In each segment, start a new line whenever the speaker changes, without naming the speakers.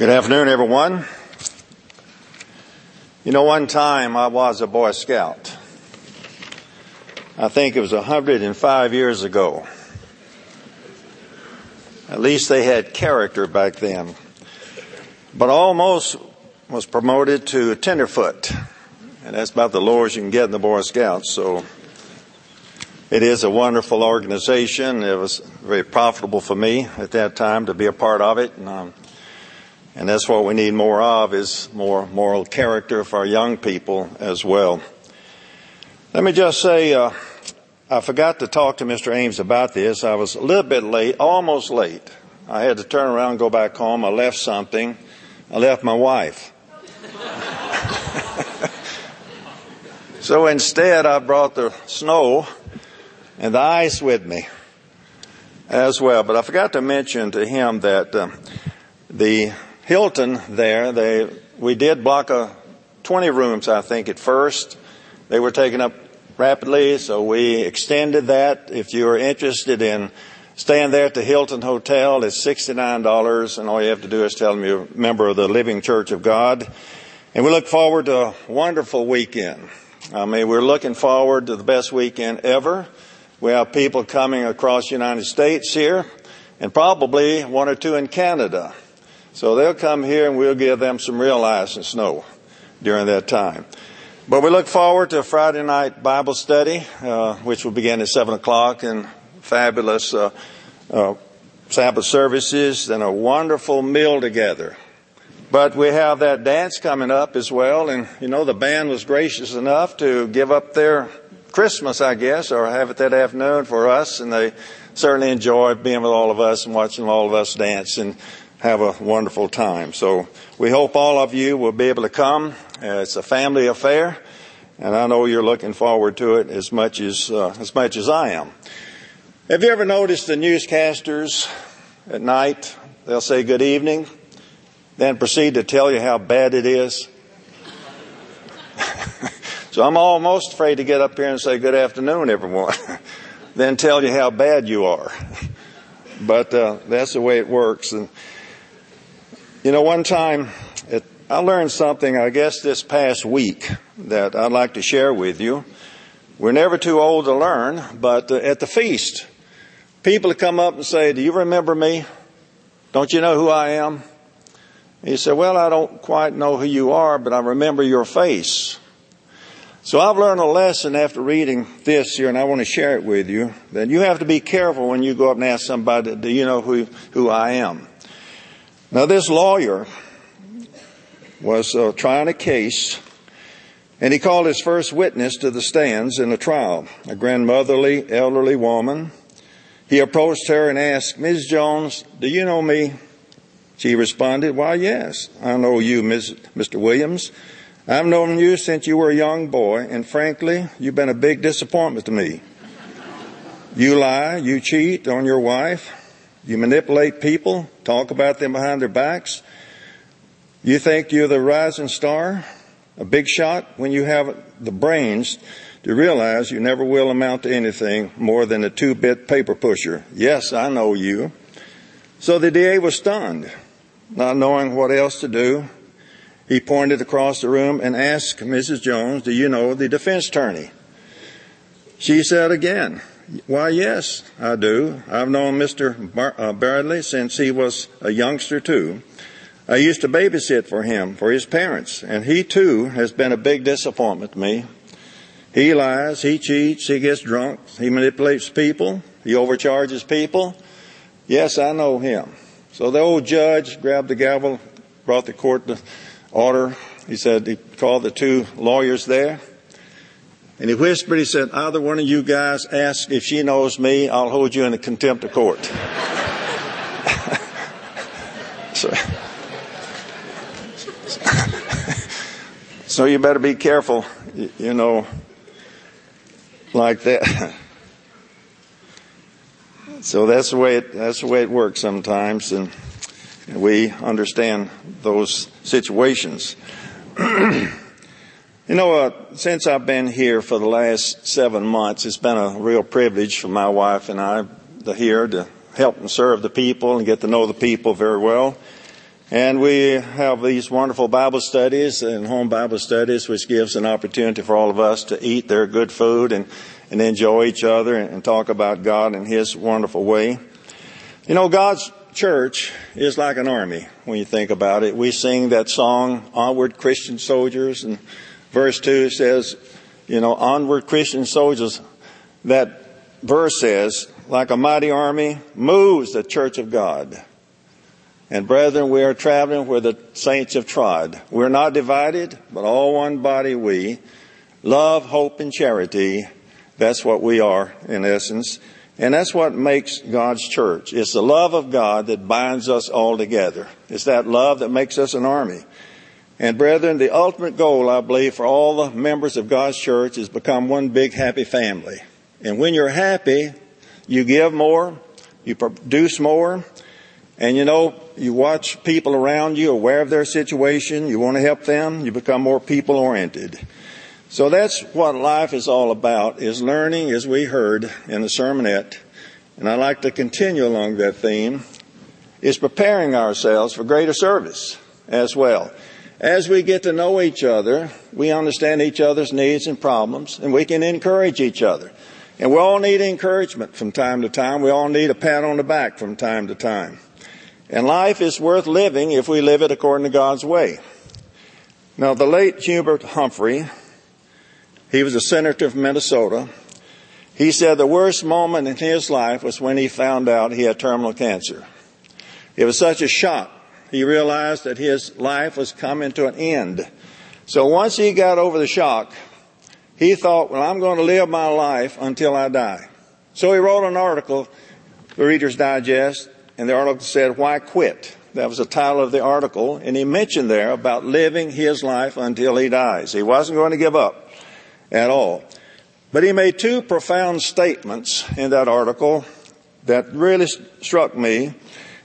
Good afternoon, everyone. You know, one time I was a Boy Scout. I think it was 105 years ago. At least they had character back then. But almost was promoted to tenderfoot. And that's about the lowest you can get in the Boy Scouts. So it is a wonderful organization. It was very profitable for me at that time to be a part of it. And, and that's what we need more of is more moral character for our young people as well. Let me just say, uh, I forgot to talk to Mr. Ames about this. I was a little bit late, almost late. I had to turn around and go back home. I left something. I left my wife. so instead, I brought the snow and the ice with me as well. But I forgot to mention to him that uh, the Hilton there, they, we did block a 20 rooms, I think, at first. They were taken up rapidly, so we extended that. If you are interested in staying there at the Hilton Hotel, it's $69, and all you have to do is tell them you're a member of the Living Church of God. And we look forward to a wonderful weekend. I mean, we're looking forward to the best weekend ever. We have people coming across the United States here, and probably one or two in Canada. So they'll come here and we'll give them some real ice and snow during that time. But we look forward to a Friday night Bible study, uh, which will begin at 7 o'clock and fabulous uh, uh, Sabbath services and a wonderful meal together. But we have that dance coming up as well, and you know the band was gracious enough to give up their Christmas, I guess, or have it that afternoon for us, and they certainly enjoyed being with all of us and watching all of us dance. And have a wonderful time. So we hope all of you will be able to come. Uh, it's a family affair, and I know you're looking forward to it as much as uh, as much as I am. Have you ever noticed the newscasters at night? They'll say good evening, then proceed to tell you how bad it is. so I'm almost afraid to get up here and say good afternoon, everyone, then tell you how bad you are. but uh, that's the way it works. And you know, one time it, I learned something, I guess, this past week that I'd like to share with you. We're never too old to learn, but uh, at the feast, people come up and say, Do you remember me? Don't you know who I am? He said, Well, I don't quite know who you are, but I remember your face. So I've learned a lesson after reading this here, and I want to share it with you, that you have to be careful when you go up and ask somebody, Do you know who, who I am? Now, this lawyer was uh, trying a case, and he called his first witness to the stands in a trial, a grandmotherly, elderly woman. He approached her and asked, Ms. Jones, do you know me? She responded, Why, yes, I know you, Ms. Mr. Williams. I've known you since you were a young boy, and frankly, you've been a big disappointment to me. You lie, you cheat on your wife, you manipulate people, talk about them behind their backs. You think you're the rising star, a big shot, when you have the brains to realize you never will amount to anything more than a two bit paper pusher. Yes, I know you. So the DA was stunned, not knowing what else to do. He pointed across the room and asked Mrs. Jones, Do you know the defense attorney? She said again, why, yes, I do. I've known Mr. Bar- uh, Bradley since he was a youngster, too. I used to babysit for him, for his parents, and he, too, has been a big disappointment to me. He lies, he cheats, he gets drunk, he manipulates people, he overcharges people. Yes, I know him. So the old judge grabbed the gavel, brought the court to order. He said he called the two lawyers there. And he whispered, he said, either one of you guys ask if she knows me, I'll hold you in contempt of court. so, so you better be careful, you know, like that. So that's the way it, that's the way it works sometimes, and we understand those situations. You know, uh, since I've been here for the last seven months, it's been a real privilege for my wife and I to here to help and serve the people and get to know the people very well. And we have these wonderful Bible studies and home Bible studies, which gives an opportunity for all of us to eat their good food and, and enjoy each other and talk about God in His wonderful way. You know, God's church is like an army when you think about it. We sing that song, Onward Christian Soldiers, and verse 2 says, you know, Onward Christian Soldiers. That verse says, like a mighty army moves the church of God. And brethren, we are traveling where the saints have trod. We're not divided, but all one body we. Love, hope, and charity. That's what we are in essence. And that's what makes God's church. It's the love of God that binds us all together. It's that love that makes us an army. And brethren, the ultimate goal, I believe, for all the members of God's church is become one big happy family. And when you're happy, you give more, you produce more, and you know, you watch people around you aware of their situation, you want to help them, you become more people oriented. So that's what life is all about, is learning as we heard in the sermonette. And I like to continue along that theme, is preparing ourselves for greater service as well. As we get to know each other, we understand each other's needs and problems, and we can encourage each other. And we all need encouragement from time to time. We all need a pat on the back from time to time. And life is worth living if we live it according to God's way. Now, the late Hubert Humphrey, he was a senator from Minnesota. He said the worst moment in his life was when he found out he had terminal cancer. It was such a shock. He realized that his life was coming to an end. So once he got over the shock, he thought, well, I'm going to live my life until I die. So he wrote an article, the Reader's Digest, and the article said, Why Quit? That was the title of the article, and he mentioned there about living his life until he dies. He wasn't going to give up at all. But he made two profound statements in that article that really struck me.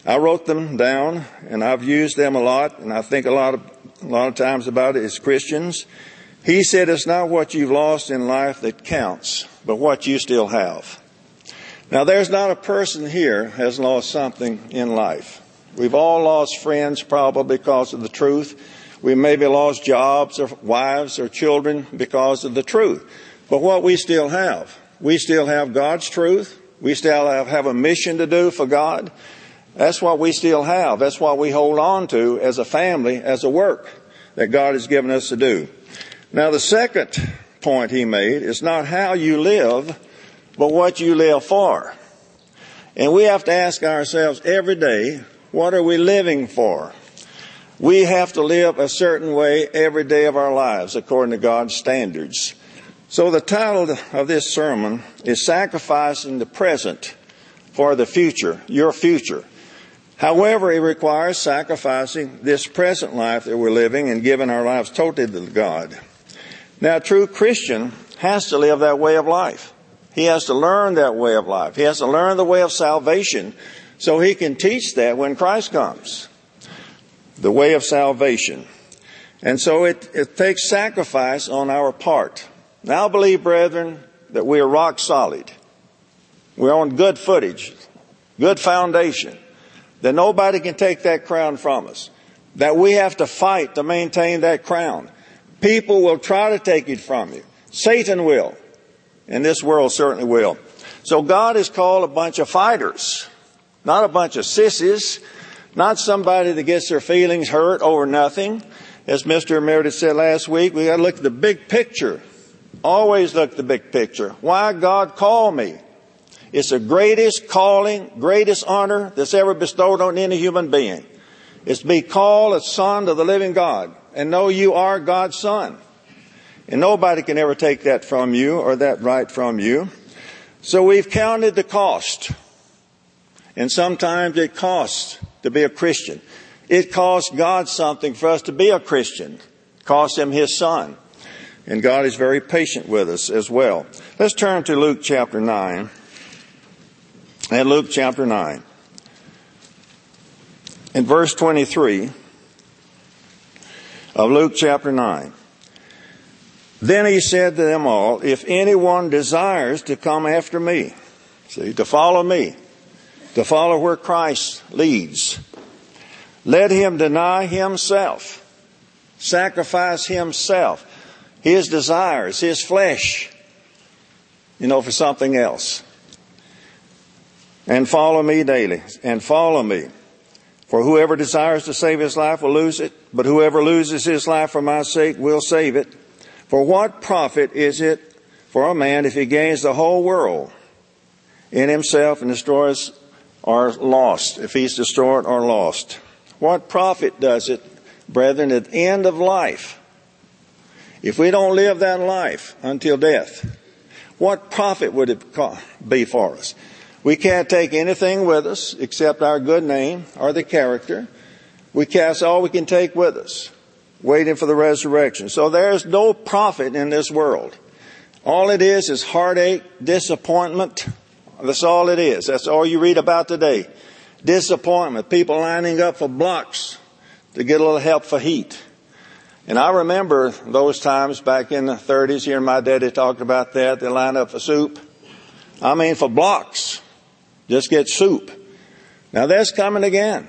I wrote them down, and I've used them a lot, and I think a lot of, a lot of times about it as Christians. He said, It's not what you've lost in life that counts, but what you still have. Now, there's not a person here has lost something in life. We've all lost friends probably because of the truth. We maybe lost jobs or wives or children because of the truth. But what we still have, we still have God's truth. We still have, have a mission to do for God. That's what we still have. That's what we hold on to as a family, as a work that God has given us to do. Now, the second point he made is not how you live, but what you live for. And we have to ask ourselves every day, what are we living for? We have to live a certain way every day of our lives according to God's standards. So the title of this sermon is Sacrificing the Present for the Future, your future. However, it requires sacrificing this present life that we're living and giving our lives totally to God. Now, a true Christian has to live that way of life. He has to learn that way of life. He has to learn the way of salvation so he can teach that when Christ comes. The way of salvation. And so it, it takes sacrifice on our part. Now believe, brethren, that we are rock solid. We're on good footage, good foundation, that nobody can take that crown from us. That we have to fight to maintain that crown. People will try to take it from you. Satan will. And this world certainly will. So God has called a bunch of fighters, not a bunch of sissies, not somebody that gets their feelings hurt over nothing. As Mr. Meredith said last week, we gotta look at the big picture. Always look at the big picture. Why God called me? It's the greatest calling, greatest honor that's ever bestowed on any human being. It's to be called a son of the living God and know you are God's son. And nobody can ever take that from you or that right from you. So we've counted the cost. And sometimes it costs to be a Christian. It costs God something for us to be a Christian. It costs him his son. And God is very patient with us as well. Let's turn to Luke chapter 9. And Luke chapter 9. In verse 23 of Luke chapter 9. Then he said to them all, If anyone desires to come after me, see, to follow me, to follow where Christ leads, Let him deny himself, sacrifice himself, his desires, his flesh, you know, for something else. And follow me daily, and follow me. For whoever desires to save his life will lose it, but whoever loses his life for my sake will save it. For what profit is it for a man if he gains the whole world in himself and destroys or lost, if he's destroyed or lost? What profit does it, brethren, at the end of life? If we don't live that life until death, what profit would it be for us? We can't take anything with us except our good name or the character. We cast all we can take with us, waiting for the resurrection. So there's no profit in this world. All it is is heartache, disappointment. That's all it is. That's all you read about today. Disappointment. People lining up for blocks to get a little help for heat. And I remember those times back in the 30s, here my daddy talked about that. They line up for soup. I mean, for blocks. Just get soup. Now that's coming again.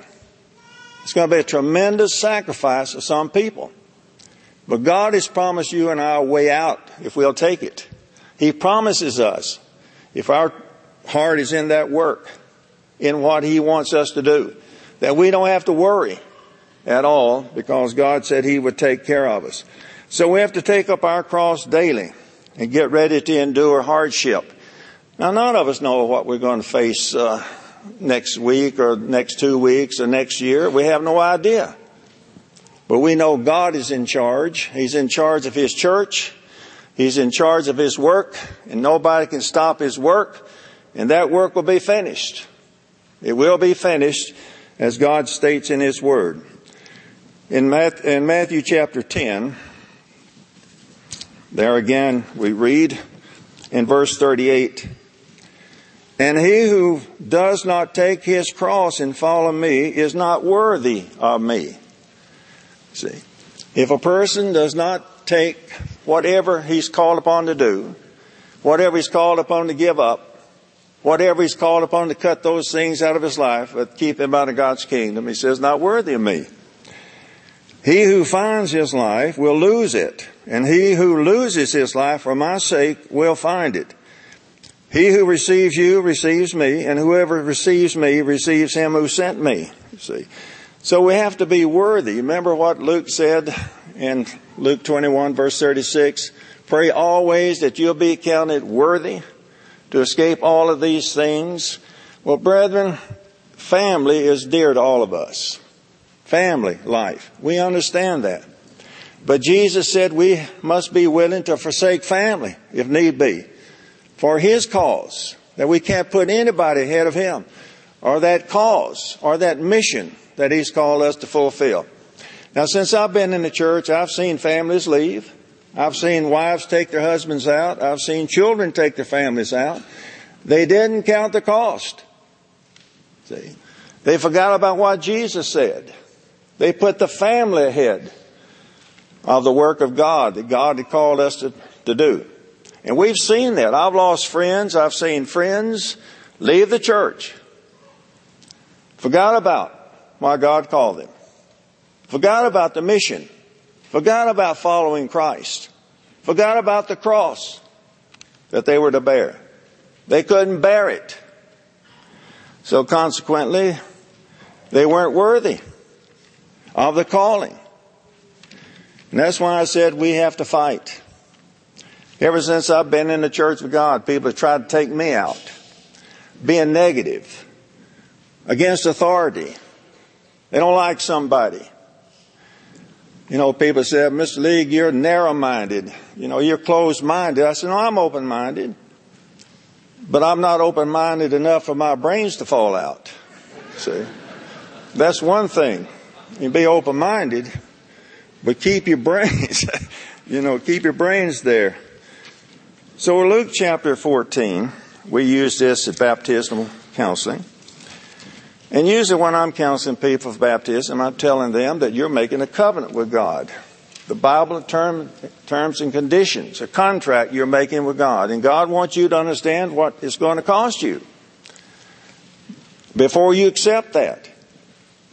It's going to be a tremendous sacrifice of some people. But God has promised you and I a way out if we'll take it. He promises us if our heart is in that work, in what He wants us to do, that we don't have to worry at all because God said He would take care of us. So we have to take up our cross daily and get ready to endure hardship. Now none of us know what we're going to face uh, next week or next two weeks or next year. We have no idea. But we know God is in charge. He's in charge of His church. He's in charge of His work and nobody can stop His work and that work will be finished. It will be finished as God states in His Word. In Matthew chapter 10, there again we read in verse 38, and he who does not take his cross and follow me is not worthy of me. See, if a person does not take whatever he's called upon to do, whatever he's called upon to give up, whatever he's called upon to cut those things out of his life but keep him out of God's kingdom, he says, not worthy of me. He who finds his life will lose it, and he who loses his life for my sake will find it. He who receives you receives me, and whoever receives me receives him who sent me. You see. So we have to be worthy. Remember what Luke said in Luke 21 verse 36? Pray always that you'll be counted worthy to escape all of these things. Well, brethren, family is dear to all of us family life. We understand that. But Jesus said we must be willing to forsake family if need be for His cause, that we can't put anybody ahead of Him or that cause or that mission that He's called us to fulfill. Now, since I've been in the church, I've seen families leave. I've seen wives take their husbands out. I've seen children take their families out. They didn't count the cost. See? They forgot about what Jesus said. They put the family ahead of the work of God that God had called us to, to do. And we've seen that. I've lost friends. I've seen friends leave the church. Forgot about why God called them. Forgot about the mission. Forgot about following Christ. Forgot about the cross that they were to bear. They couldn't bear it. So consequently, they weren't worthy of the calling. And that's why I said we have to fight. Ever since I've been in the church of God, people have tried to take me out, being negative, against authority. They don't like somebody. You know, people said, Mr. League, you're narrow-minded. You know, you're closed-minded. I said, no, I'm open-minded. But I'm not open-minded enough for my brains to fall out. See? That's one thing. You be open minded, but keep your brains, you know, keep your brains there. So Luke chapter 14, we use this at baptismal counseling. And usually when I'm counseling people for baptism, I'm telling them that you're making a covenant with God. The Bible term, terms and conditions, a contract you're making with God. And God wants you to understand what it's going to cost you before you accept that.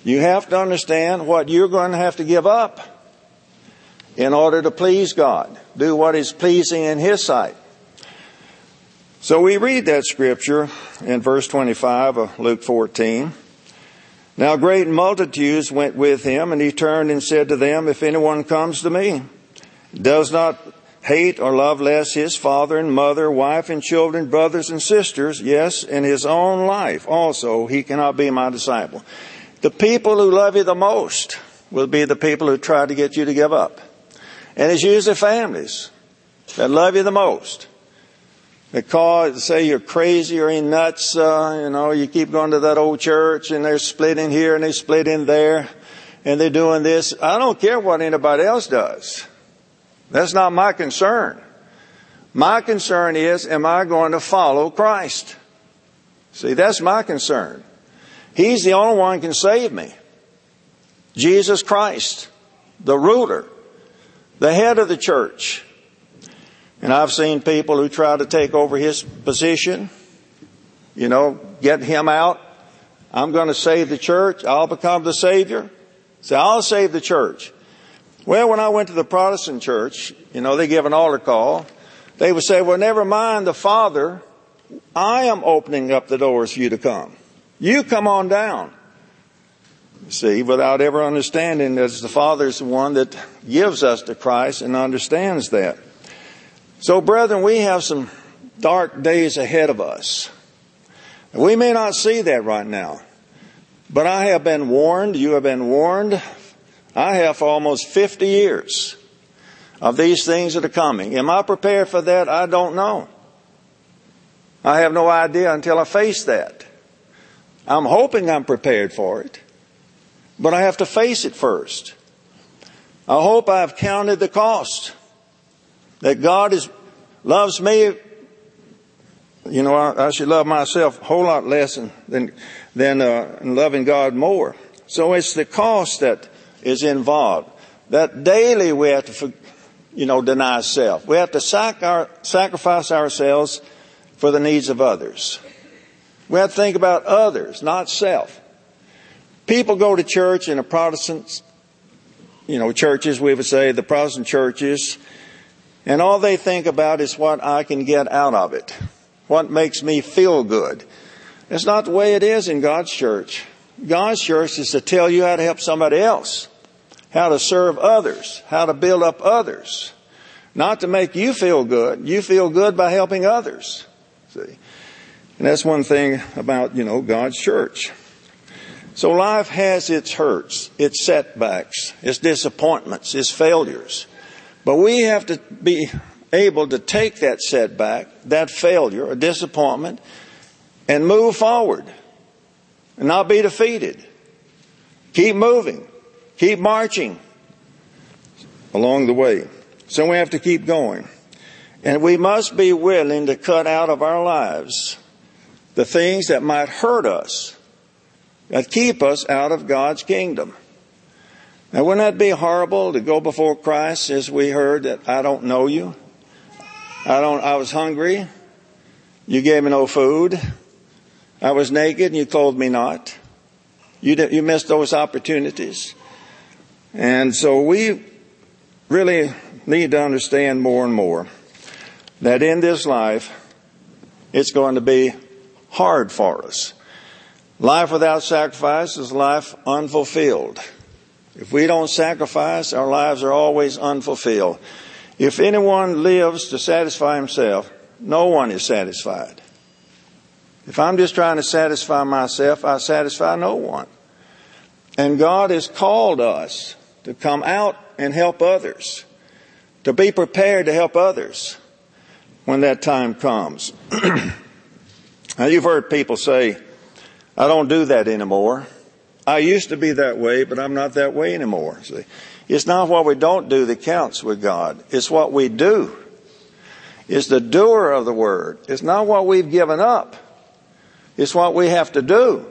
You have to understand what you're going to have to give up in order to please God. Do what is pleasing in His sight. So we read that scripture in verse 25 of Luke 14. Now great multitudes went with him and he turned and said to them, if anyone comes to me, does not hate or love less his father and mother, wife and children, brothers and sisters, yes, in his own life also, he cannot be my disciple. The people who love you the most will be the people who try to get you to give up. And it's usually families that love you the most. They call say you're crazy or in nuts, uh, you know, you keep going to that old church and they're splitting here and they split in there and they're doing this. I don't care what anybody else does. That's not my concern. My concern is, am I going to follow Christ? See, that's my concern. He's the only one can save me. Jesus Christ, the ruler, the head of the church. And I've seen people who try to take over his position, you know, get him out. I'm going to save the church. I'll become the savior. Say, I'll save the church. Well, when I went to the Protestant church, you know, they give an altar call. They would say, well, never mind the Father. I am opening up the doors for you to come. You come on down. See, without ever understanding that the Father is the one that gives us to Christ and understands that. So, brethren, we have some dark days ahead of us. We may not see that right now, but I have been warned, you have been warned I have for almost 50 years of these things that are coming. Am I prepared for that? I don't know. I have no idea until I face that. I'm hoping I'm prepared for it, but I have to face it first. I hope I've counted the cost that God is, loves me. You know, I, I should love myself a whole lot less than, than, uh, loving God more. So it's the cost that is involved. That daily we have to, you know, deny self. We have to sac our, sacrifice ourselves for the needs of others. We have to think about others, not self. People go to church in the Protestant, you know, churches, we would say the Protestant churches, and all they think about is what I can get out of it. What makes me feel good. It's not the way it is in God's church. God's church is to tell you how to help somebody else how to serve others, how to build up others. Not to make you feel good. You feel good by helping others. See? And that's one thing about, you know, God's church. So life has its hurts, its setbacks, its disappointments, its failures. But we have to be able to take that setback, that failure, a disappointment, and move forward and not be defeated. Keep moving. Keep marching along the way. So we have to keep going. And we must be willing to cut out of our lives the things that might hurt us, that keep us out of God's kingdom. Now wouldn't that be horrible to go before Christ as we heard that I don't know you? I don't, I was hungry. You gave me no food. I was naked and you clothed me not. You, did, you missed those opportunities. And so we really need to understand more and more that in this life, it's going to be hard for us. Life without sacrifice is life unfulfilled. If we don't sacrifice, our lives are always unfulfilled. If anyone lives to satisfy himself, no one is satisfied. If I'm just trying to satisfy myself, I satisfy no one. And God has called us to come out and help others, to be prepared to help others when that time comes. now you've heard people say, I don't do that anymore. I used to be that way, but I'm not that way anymore. See, it's not what we don't do that counts with God. It's what we do. It's the doer of the word. It's not what we've given up. It's what we have to do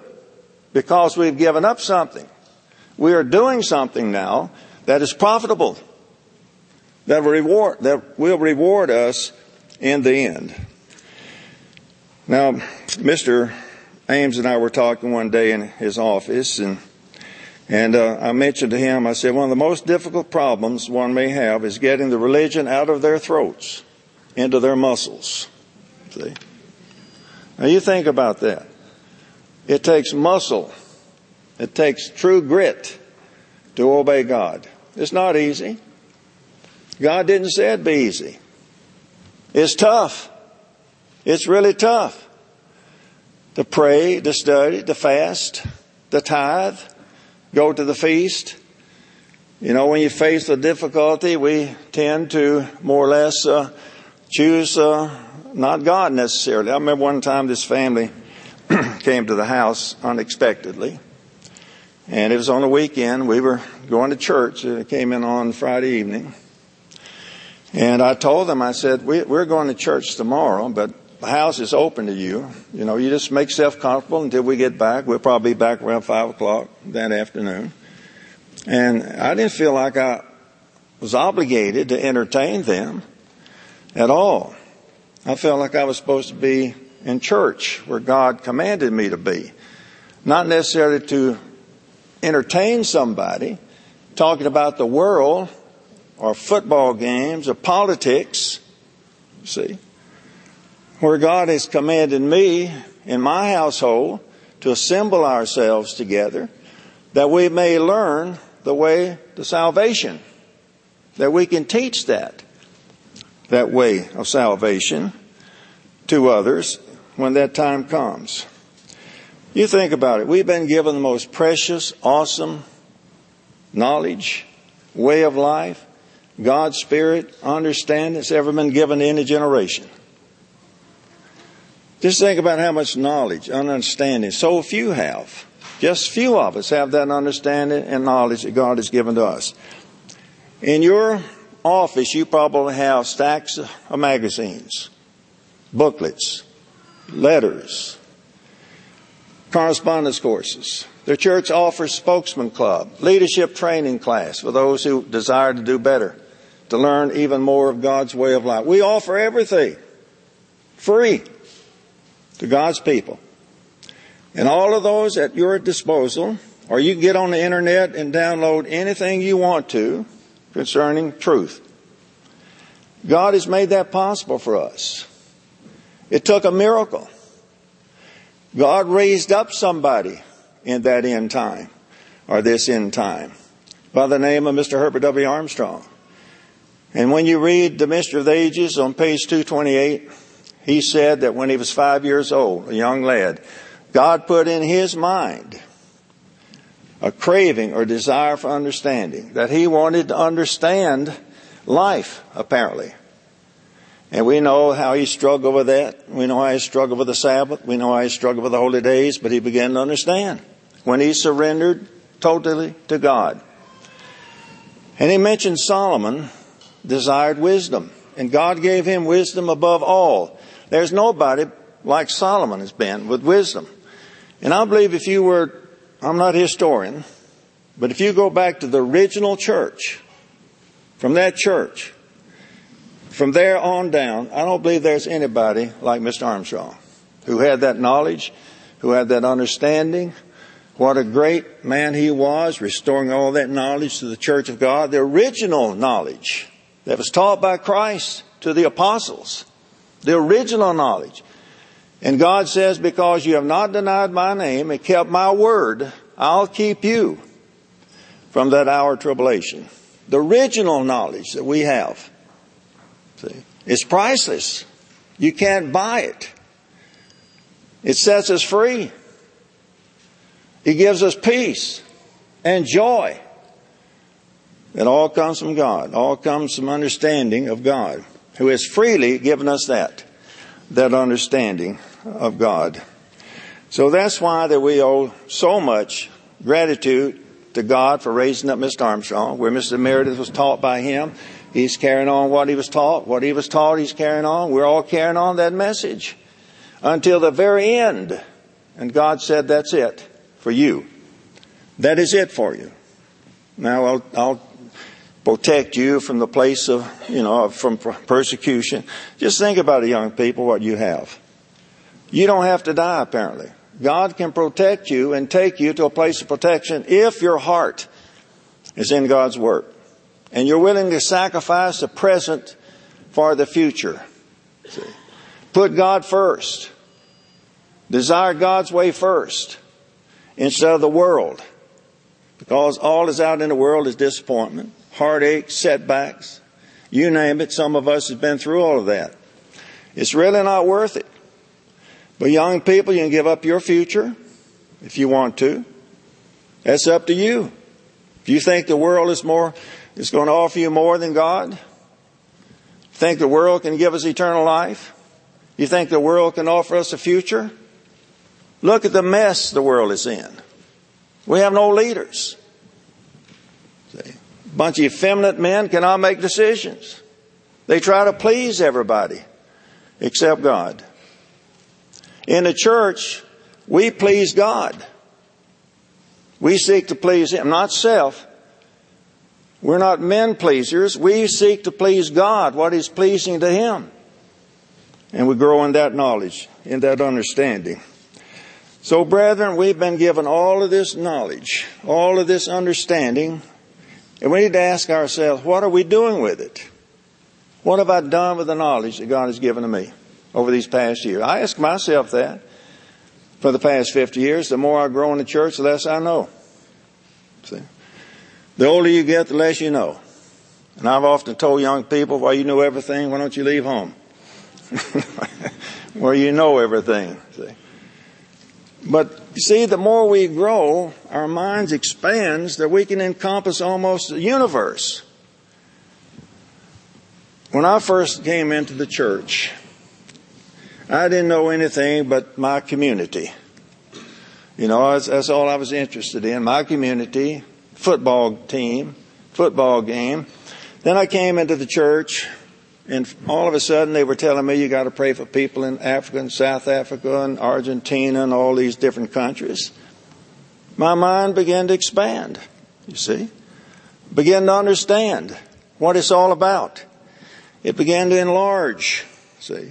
because we've given up something. We are doing something now that is profitable, that reward, that will reward us in the end. Now, Mr. Ames and I were talking one day in his office, and And uh, I mentioned to him, I said, one of the most difficult problems one may have is getting the religion out of their throats, into their muscles. See? Now you think about that. It takes muscle. It takes true grit to obey God. It's not easy. God didn't say it'd be easy. It's tough. It's really tough. To pray, to study, to fast, to tithe, go to the feast. You know, when you face a difficulty, we tend to more or less uh, choose uh, not God necessarily. I remember one time this family came to the house unexpectedly. And it was on a weekend. We were going to church. It came in on Friday evening. And I told them, I said, we, are going to church tomorrow, but the house is open to you. You know, you just make yourself comfortable until we get back. We'll probably be back around five o'clock that afternoon. And I didn't feel like I was obligated to entertain them at all. I felt like I was supposed to be in church where God commanded me to be. Not necessarily to entertain somebody talking about the world or football games or politics. See? Where God has commanded me in my household to assemble ourselves together that we may learn the way to salvation. That we can teach that, that way of salvation to others when that time comes. You think about it. We've been given the most precious, awesome knowledge, way of life, God's Spirit, understanding that's ever been given to any generation. Just think about how much knowledge and understanding so few have. Just few of us have that understanding and knowledge that God has given to us. In your office, you probably have stacks of magazines, booklets, letters, correspondence courses. The church offers spokesman club, leadership training class for those who desire to do better, to learn even more of God's way of life. We offer everything free to God's people. And all of those at your disposal, or you can get on the internet and download anything you want to concerning truth. God has made that possible for us. It took a miracle. God raised up somebody in that end time, or this end time, by the name of Mr. Herbert W. Armstrong. And when you read The Mystery of the Ages on page 228, he said that when he was five years old, a young lad, God put in his mind a craving or desire for understanding, that he wanted to understand life, apparently. And we know how he struggled with that. We know how he struggled with the Sabbath. We know how he struggled with the holy days, but he began to understand when he surrendered totally to God. And he mentioned Solomon desired wisdom, and God gave him wisdom above all. There's nobody like Solomon has been with wisdom. And I believe if you were, I'm not a historian, but if you go back to the original church, from that church, from there on down, I don't believe there's anybody like Mr. Armstrong who had that knowledge, who had that understanding. What a great man he was, restoring all that knowledge to the church of God, the original knowledge that was taught by Christ to the apostles, the original knowledge. And God says, because you have not denied my name and kept my word, I'll keep you from that hour of tribulation. The original knowledge that we have. See? It's priceless. You can't buy it. It sets us free. It gives us peace and joy. It all comes from God. All comes from understanding of God, who has freely given us that, that understanding of God. So that's why that we owe so much gratitude to God for raising up Mr. Armstrong, where Mr. Meredith was taught by him He's carrying on what he was taught. What he was taught, he's carrying on. We're all carrying on that message until the very end. And God said, that's it for you. That is it for you. Now I'll, I'll protect you from the place of, you know, from persecution. Just think about it, young people, what you have. You don't have to die, apparently. God can protect you and take you to a place of protection if your heart is in God's work and you're willing to sacrifice the present for the future. Put God first. Desire God's way first instead of the world. Because all is out in the world is disappointment, heartache, setbacks. You name it, some of us have been through all of that. It's really not worth it. But young people, you can give up your future if you want to. That's up to you. If you think the world is more, is going to offer you more than God, think the world can give us eternal life? You think the world can offer us a future? Look at the mess the world is in. We have no leaders. Bunch of effeminate men cannot make decisions. They try to please everybody except God. In the church, we please God. We seek to please Him, not self. We're not men pleasers. We seek to please God, what is pleasing to Him. And we grow in that knowledge, in that understanding. So, brethren, we've been given all of this knowledge, all of this understanding, and we need to ask ourselves, what are we doing with it? What have I done with the knowledge that God has given to me over these past years? I ask myself that for the past 50 years. The more I grow in the church, the less I know. See? The older you get, the less you know. And I've often told young people, well, you know everything, why don't you leave home? Where you know everything. See? But see, the more we grow, our minds expands that we can encompass almost the universe. When I first came into the church, I didn't know anything but my community. You know, that's, that's all I was interested in. My community, football team, football game. Then I came into the church and all of a sudden they were telling me you got to pray for people in Africa and South Africa and Argentina and all these different countries. My mind began to expand, you see. Began to understand what it's all about. It began to enlarge, see.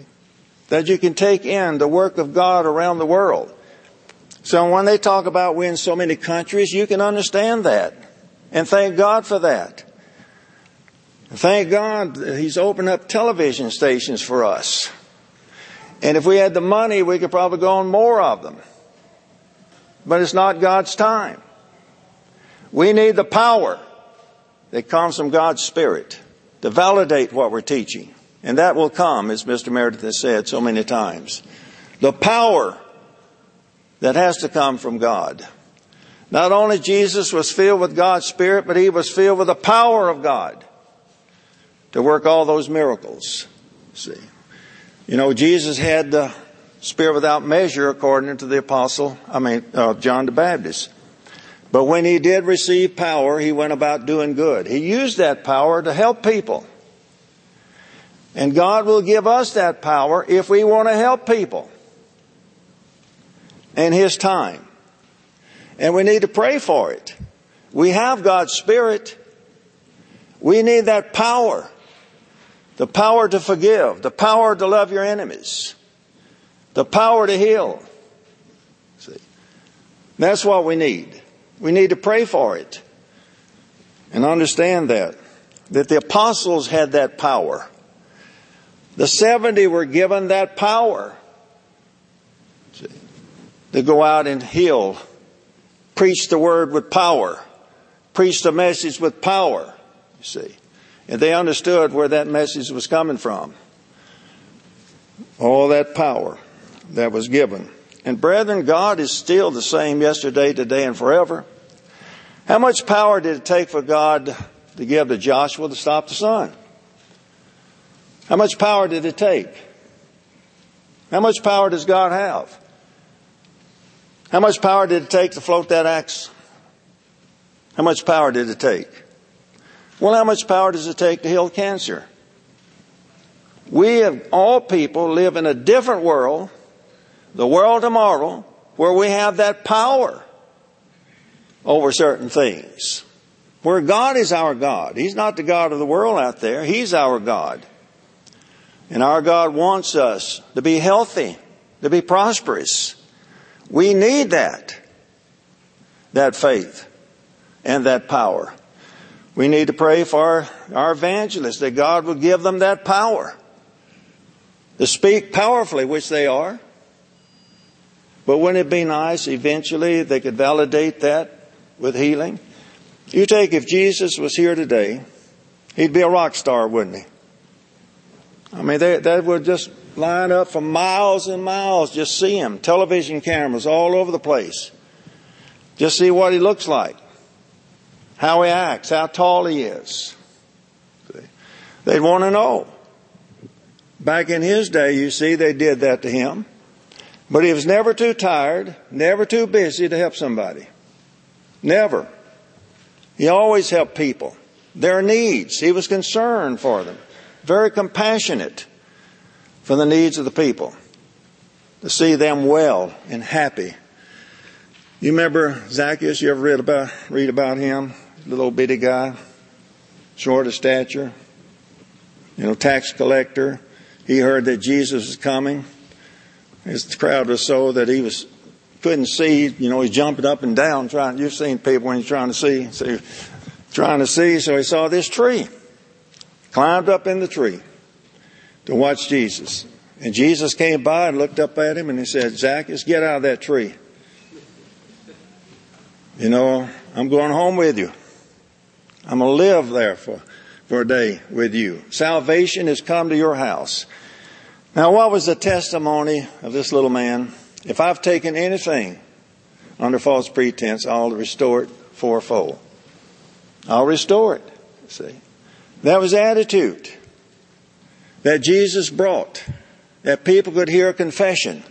That you can take in the work of God around the world. So when they talk about we're in so many countries, you can understand that. And thank God for that. Thank God He's opened up television stations for us. And if we had the money, we could probably go on more of them. But it's not God's time. We need the power that comes from God's Spirit to validate what we're teaching. And that will come, as Mr. Meredith has said so many times. The power that has to come from God. Not only Jesus was filled with God's Spirit, but he was filled with the power of God to work all those miracles. See, you know, Jesus had the Spirit without measure, according to the apostle, I mean, uh, John the Baptist. But when he did receive power, he went about doing good. He used that power to help people. And God will give us that power if we want to help people in His time. And we need to pray for it. We have God's Spirit. We need that power. The power to forgive. The power to love your enemies. The power to heal. See? That's what we need. We need to pray for it. And understand that. That the apostles had that power. The 70 were given that power. To go out and heal preach the word with power, preach the message with power, you see. And they understood where that message was coming from. All that power that was given. And brethren, God is still the same yesterday, today, and forever. How much power did it take for God to give to Joshua to stop the sun? How much power did it take? How much power does God have? How much power did it take to float that axe? How much power did it take? Well, how much power does it take to heal cancer? We have all people live in a different world, the world tomorrow, where we have that power over certain things. Where God is our God. He's not the God of the world out there. He's our God. And our God wants us to be healthy, to be prosperous. We need that. That faith and that power. We need to pray for our evangelists that God would give them that power to speak powerfully, which they are. But wouldn't it be nice eventually they could validate that with healing? You take if Jesus was here today, he'd be a rock star, wouldn't he? I mean, they, that would just line up for miles and miles, just see him. Television cameras all over the place. Just see what he looks like, how he acts, how tall he is. They'd want to know. Back in his day, you see, they did that to him. But he was never too tired, never too busy to help somebody. Never. He always helped people. Their needs. He was concerned for them. Very compassionate for the needs of the people. To see them well and happy. You remember Zacchaeus? You ever read about, read about him? Little bitty guy, short of stature, you know, tax collector. He heard that Jesus was coming. His crowd was so that he was couldn't see. You know, he's jumping up and down trying. You've seen people when he's trying to see, so trying to see. So he saw this tree, climbed up in the tree to watch Jesus. And Jesus came by and looked up at him and he said, Zacchaeus, get out of that tree. You know, I'm going home with you. I'm going to live there for, for a day with you. Salvation has come to your house. Now, what was the testimony of this little man? If I've taken anything under false pretense, I'll restore it fourfold. I'll restore it. See? That was attitude that Jesus brought. That people could hear a confession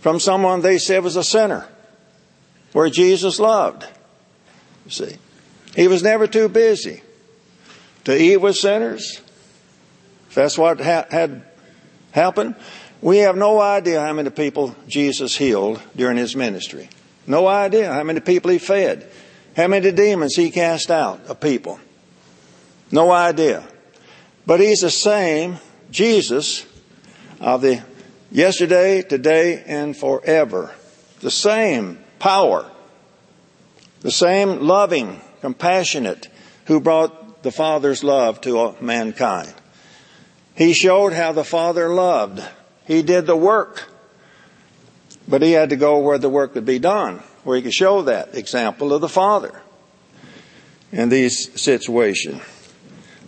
from someone they said was a sinner, where Jesus loved. See? He was never too busy to eat with sinners. If that's what ha- had happened. We have no idea how many people Jesus healed during his ministry. No idea how many people he fed. How many demons he cast out of people. No idea. But he's the same Jesus of the yesterday, today, and forever. The same power. The same loving, compassionate who brought the Father's love to mankind. He showed how the Father loved. He did the work. But he had to go where the work could be done, where he could show that example of the Father in these situations.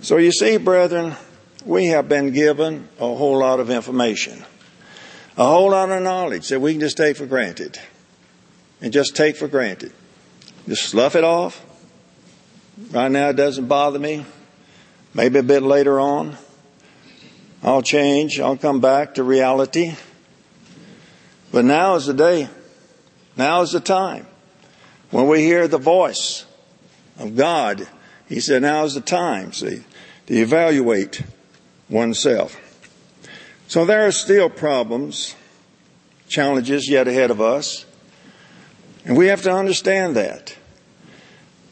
So you see, brethren, we have been given a whole lot of information, a whole lot of knowledge that we can just take for granted and just take for granted. Just slough it off. Right now it doesn't bother me. Maybe a bit later on. I'll change. I'll come back to reality. But now is the day. Now is the time. When we hear the voice of God, He said, now is the time, see, to evaluate oneself. So there are still problems, challenges yet ahead of us. And we have to understand that.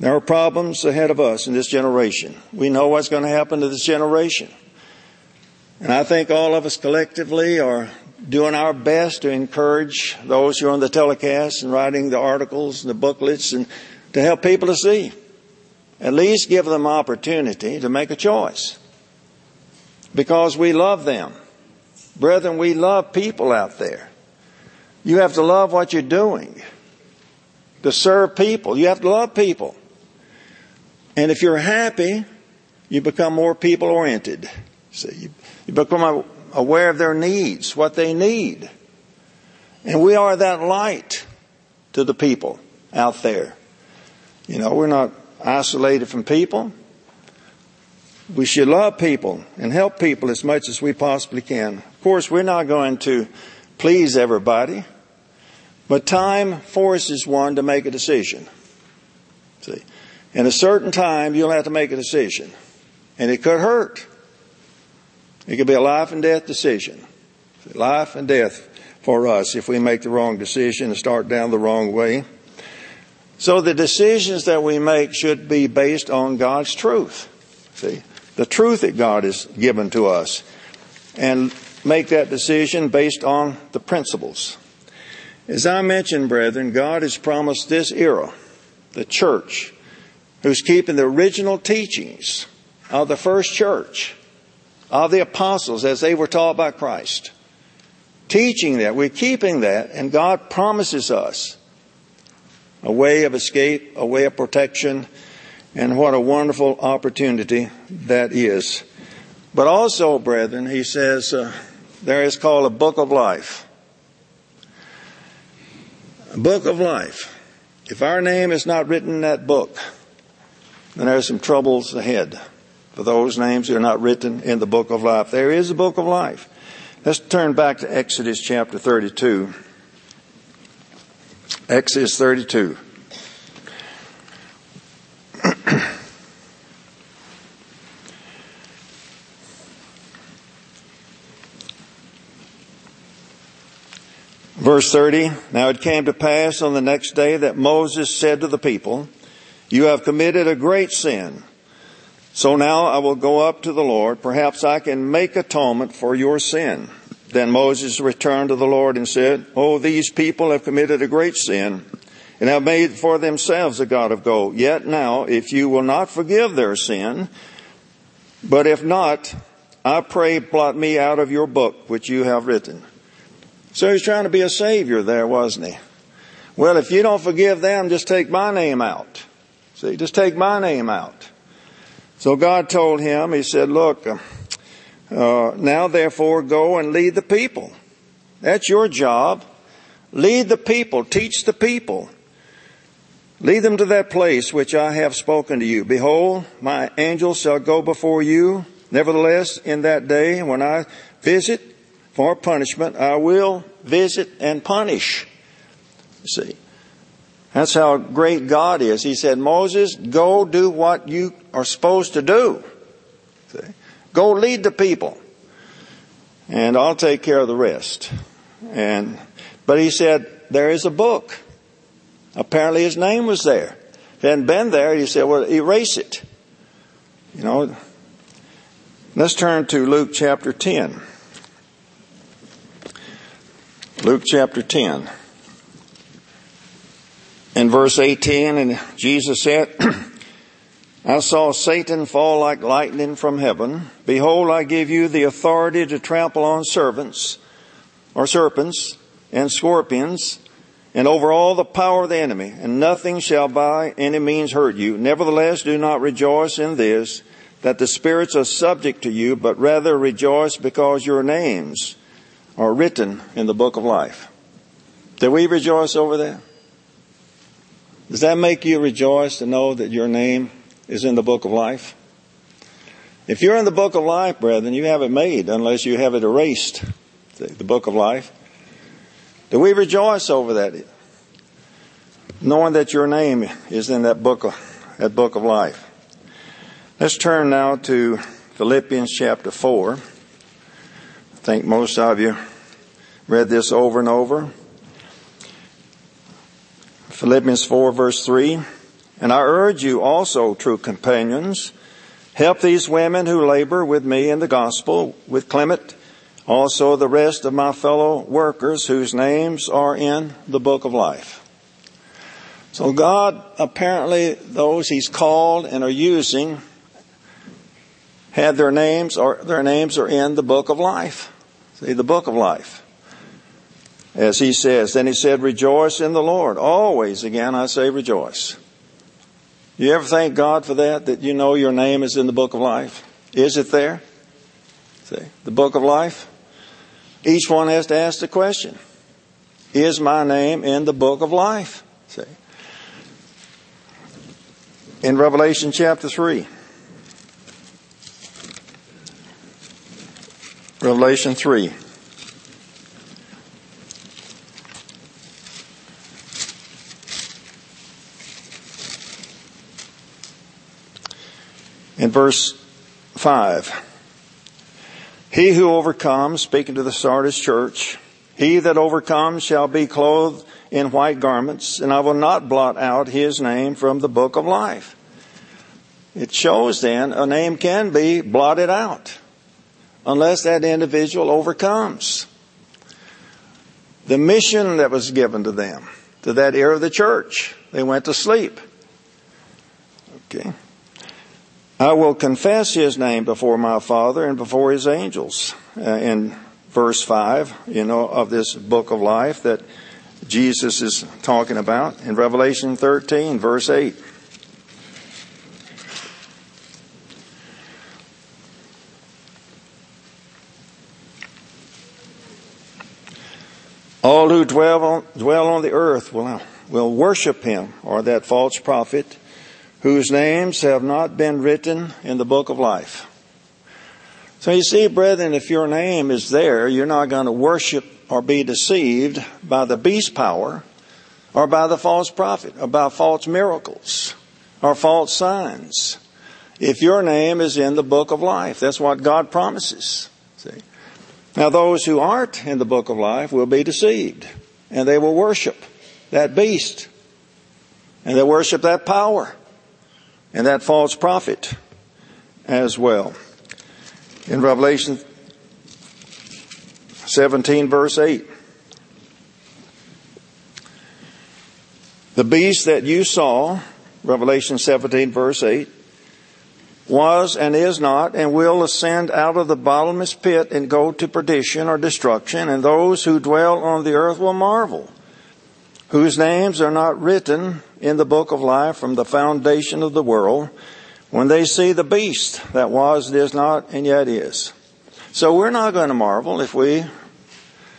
There are problems ahead of us in this generation. We know what's going to happen to this generation. And I think all of us collectively are doing our best to encourage those who are on the telecast and writing the articles and the booklets and to help people to see. At least give them opportunity to make a choice. Because we love them. Brethren, we love people out there. You have to love what you're doing. To serve people. You have to love people. And if you're happy, you become more people oriented. See, you you become aware of their needs, what they need. And we are that light to the people out there. You know, we're not isolated from people. We should love people and help people as much as we possibly can. Of course, we're not going to please everybody, but time forces one to make a decision. See, in a certain time, you'll have to make a decision, and it could hurt. It could be a life and death decision. Life and death for us if we make the wrong decision and start down the wrong way. So the decisions that we make should be based on God's truth. See, the truth that God has given to us. And make that decision based on the principles. As I mentioned, brethren, God has promised this era, the church, who's keeping the original teachings of the first church, of the apostles as they were taught by Christ. Teaching that, we're keeping that, and God promises us a way of escape, a way of protection, and what a wonderful opportunity that is. But also, brethren, he says, uh, there is called a book of life. A book of life. If our name is not written in that book, then are some troubles ahead for those names that are not written in the book of life. There is a book of life. Let's turn back to Exodus chapter 32. Exodus 32. Verse 30, Now it came to pass on the next day that Moses said to the people, You have committed a great sin. So now I will go up to the Lord. Perhaps I can make atonement for your sin. Then Moses returned to the Lord and said, Oh, these people have committed a great sin and have made for themselves a God of gold. Yet now, if you will not forgive their sin, but if not, I pray blot me out of your book which you have written. So he's trying to be a savior there, wasn't he? Well, if you don't forgive them, just take my name out. See, just take my name out. So God told him, he said, look, uh, now therefore go and lead the people. That's your job. Lead the people. Teach the people. Lead them to that place which I have spoken to you. Behold, my angel shall go before you. Nevertheless, in that day when I visit for punishment, I will visit and punish. See, that's how great God is. He said, Moses, go do what you are supposed to do. See? Go lead the people. And I'll take care of the rest. And, but he said, there is a book. Apparently his name was there. If he hadn't been there, he said, well, erase it. You know, let's turn to Luke chapter 10. Luke chapter 10. In verse 18, and Jesus said, I saw Satan fall like lightning from heaven. Behold, I give you the authority to trample on servants or serpents and scorpions and over all the power of the enemy, and nothing shall by any means hurt you. Nevertheless, do not rejoice in this, that the spirits are subject to you, but rather rejoice because your names are written in the book of life. Do we rejoice over that? Does that make you rejoice to know that your name is in the book of life? If you're in the book of life, brethren, you have it made unless you have it erased, the book of life. Do we rejoice over that? Knowing that your name is in that book of, that book of life. Let's turn now to Philippians chapter 4. I think most of you read this over and over. Philippians 4 verse 3. And I urge you also, true companions, help these women who labor with me in the gospel, with Clement, also the rest of my fellow workers whose names are in the book of life. So God, apparently those He's called and are using had their names or their names are in the book of life. See, the book of life. As he says, then he said, rejoice in the Lord. Always, again, I say rejoice. You ever thank God for that, that you know your name is in the book of life? Is it there? See, the book of life? Each one has to ask the question Is my name in the book of life? See? In Revelation chapter 3. Revelation 3. In verse 5. He who overcomes, speaking to the Sardis church, he that overcomes shall be clothed in white garments, and I will not blot out his name from the book of life. It shows then a name can be blotted out unless that individual overcomes. the mission that was given to them, to that era of the church. They went to sleep. Okay. I will confess his name before my Father and before his angels. Uh, in verse 5, you know, of this book of life that Jesus is talking about in Revelation 13, verse 8. All who dwell on, dwell on the earth will, will worship him, or that false prophet, whose names have not been written in the book of life. So you see, brethren, if your name is there, you're not going to worship or be deceived by the beast power or by the false prophet or by false miracles or false signs. If your name is in the book of life, that's what God promises. See? Now those who aren't in the book of life will be deceived and they will worship that beast and they worship that power and that false prophet as well. In Revelation 17 verse 8. The beast that you saw, Revelation 17 verse 8, was and is not and will ascend out of the bottomless pit and go to perdition or destruction, and those who dwell on the earth will marvel, whose names are not written in the book of life from the foundation of the world, when they see the beast that was is not and yet is. So we're not going to marvel if we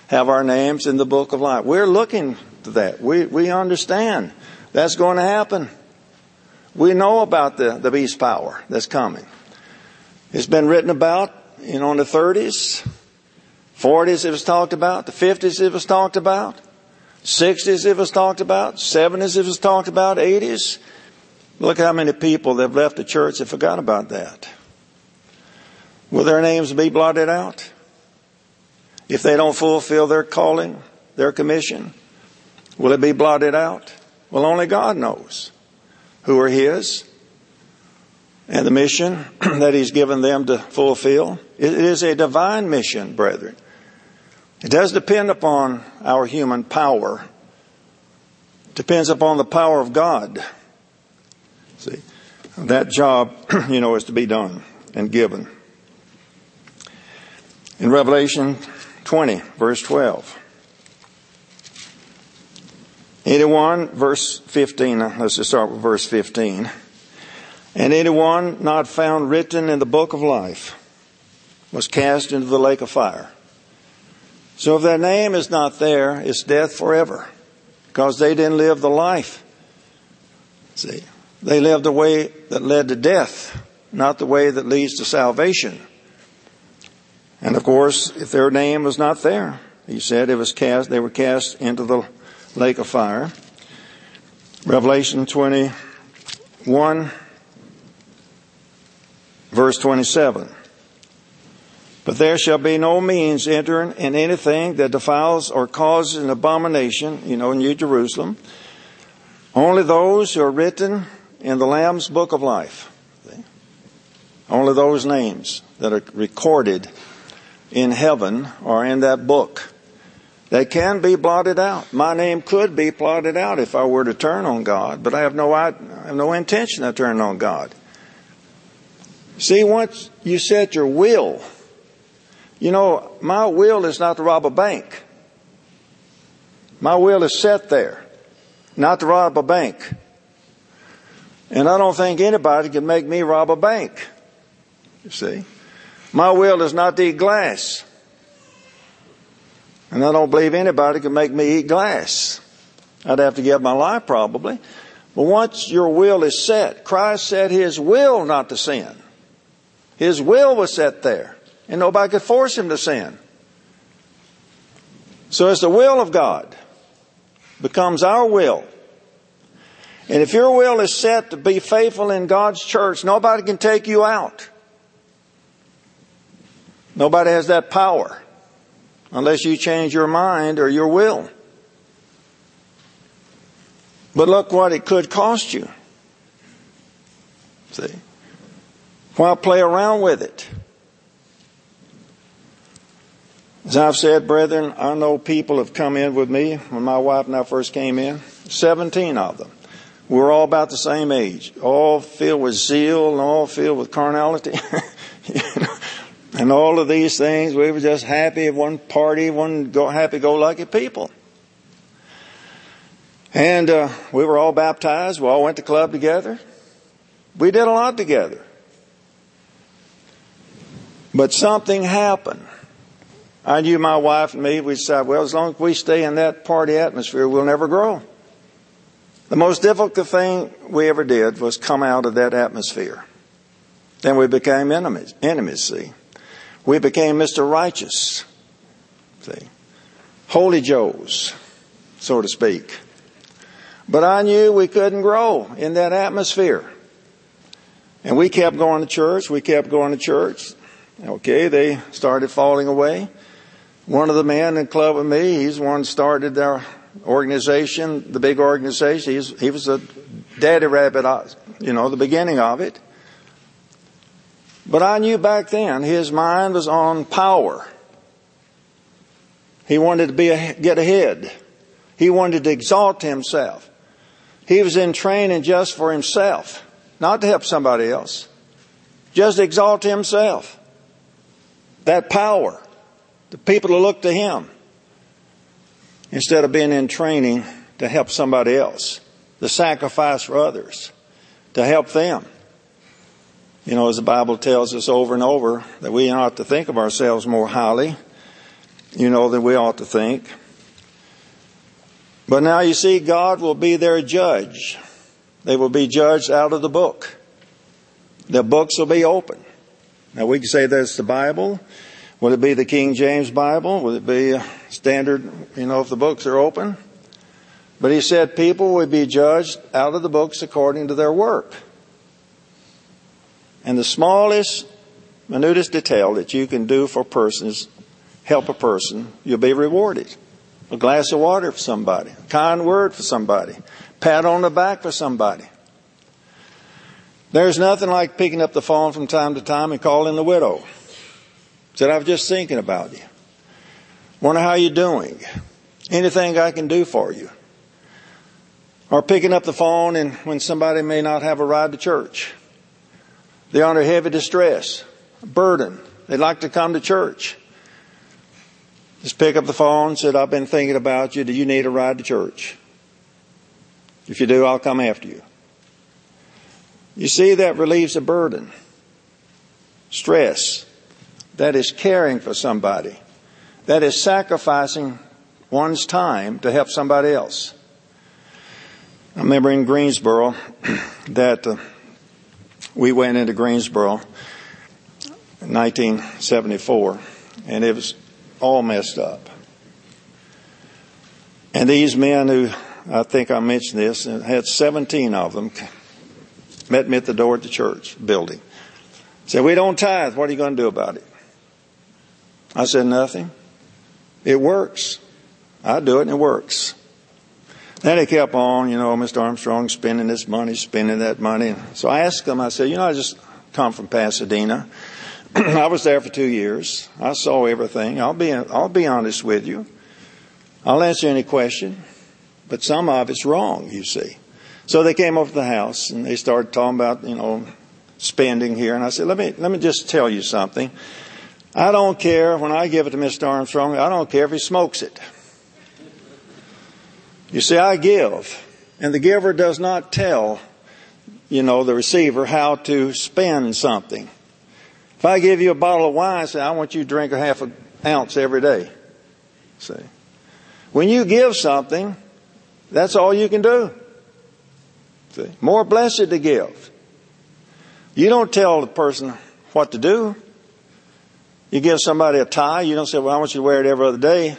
have our names in the book of life. We're looking to that. We, we understand that's going to happen. We know about the, the beast power that's coming. It's been written about, you know, in the 30s, 40s it was talked about, the 50s it was talked about, 60s it was talked about, 70s it was talked about, 80s. Look how many people that have left the church and forgot about that. Will their names be blotted out? If they don't fulfill their calling, their commission, will it be blotted out? Well, only God knows who are His and the mission that He's given them to fulfill. It is a divine mission, brethren. It does depend upon our human power. It depends upon the power of God. See, that job, you know, is to be done and given. In Revelation 20, verse 12. Anyone, verse 15, let's just start with verse 15. And anyone not found written in the book of life was cast into the lake of fire. So if their name is not there, it's death forever because they didn't live the life. See, they lived the way that led to death, not the way that leads to salvation. And of course, if their name was not there, he said it was cast, they were cast into the lake of fire. Revelation 21, verse 27. But there shall be no means entering in anything that defiles or causes an abomination, you know, in New Jerusalem. Only those who are written in the Lamb's book of life. Only those names that are recorded in heaven are in that book. They can be blotted out. My name could be blotted out if I were to turn on God, but I have no, I have no intention of turning on God. See, once you set your will, you know, my will is not to rob a bank. My will is set there, not to rob a bank. And I don't think anybody can make me rob a bank. You see? My will is not to eat glass. And I don't believe anybody can make me eat glass. I'd have to give my life probably. But once your will is set, Christ said his will not to sin. His will was set there. And nobody could force him to sin. So it's the will of God becomes our will. And if your will is set to be faithful in God's church, nobody can take you out. Nobody has that power unless you change your mind or your will. But look what it could cost you. See? Why play around with it? As I've said, brethren, I know people have come in with me when my wife and I first came in. 17 of them. We were all about the same age, all filled with zeal and all filled with carnality. And all of these things, we were just happy, one party, one go, happy-go-lucky people. And uh, we were all baptized. We all went to club together. We did a lot together. But something happened. I knew my wife and me, we decided, well, as long as we stay in that party atmosphere, we'll never grow. The most difficult thing we ever did was come out of that atmosphere. Then we became enemies, enemies, see. We became Mr. Righteous, see. Holy Joes, so to speak. But I knew we couldn't grow in that atmosphere. And we kept going to church, we kept going to church. Okay, they started falling away. One of the men in the club with me, he's the one started their organization, the big organization. He's, he was a daddy rabbit, you know, the beginning of it. But I knew back then his mind was on power. He wanted to be a, get ahead. He wanted to exalt himself. He was in training just for himself, not to help somebody else. Just exalt himself. That power. The people to look to him. Instead of being in training to help somebody else. To sacrifice for others. To help them. You know, as the Bible tells us over and over, that we ought to think of ourselves more highly, you know, than we ought to think. But now you see, God will be their judge. They will be judged out of the book. The books will be open. Now we can say that's the Bible. Would it be the King James Bible? Would it be standard, you know, if the books are open? But he said people would be judged out of the books according to their work. And the smallest, minutest detail that you can do for persons, help a person, you'll be rewarded. A glass of water for somebody, a kind word for somebody, pat on the back for somebody. There's nothing like picking up the phone from time to time and calling the widow. Said, I was just thinking about you. Wonder how you're doing. Anything I can do for you. Or picking up the phone and when somebody may not have a ride to church. They're under heavy distress, burden. They'd like to come to church. Just pick up the phone, said, I've been thinking about you. Do you need a ride to church? If you do, I'll come after you. You see, that relieves a burden. Stress. That is caring for somebody. That is sacrificing one's time to help somebody else. I remember in Greensboro that uh, we went into Greensboro in 1974 and it was all messed up. And these men who, I think I mentioned this, had 17 of them, met me at the door at the church building. Said, we don't tithe. What are you going to do about it? I said, nothing. It works. I do it and it works. Then he kept on, you know, Mr. Armstrong spending this money, spending that money. So I asked him, I said, you know, I just come from Pasadena. I was there for two years. I saw everything. I'll be, I'll be honest with you. I'll answer any question, but some of it's wrong, you see. So they came over to the house and they started talking about, you know, spending here. And I said, let me, let me just tell you something. I don't care when I give it to Mr. Armstrong. I don't care if he smokes it. You see, I give, and the giver does not tell, you know, the receiver how to spend something. If I give you a bottle of wine, I say, I want you to drink a half an ounce every day. See? When you give something, that's all you can do. See? More blessed to give. You don't tell the person what to do. You give somebody a tie, you don't say, well, I want you to wear it every other day.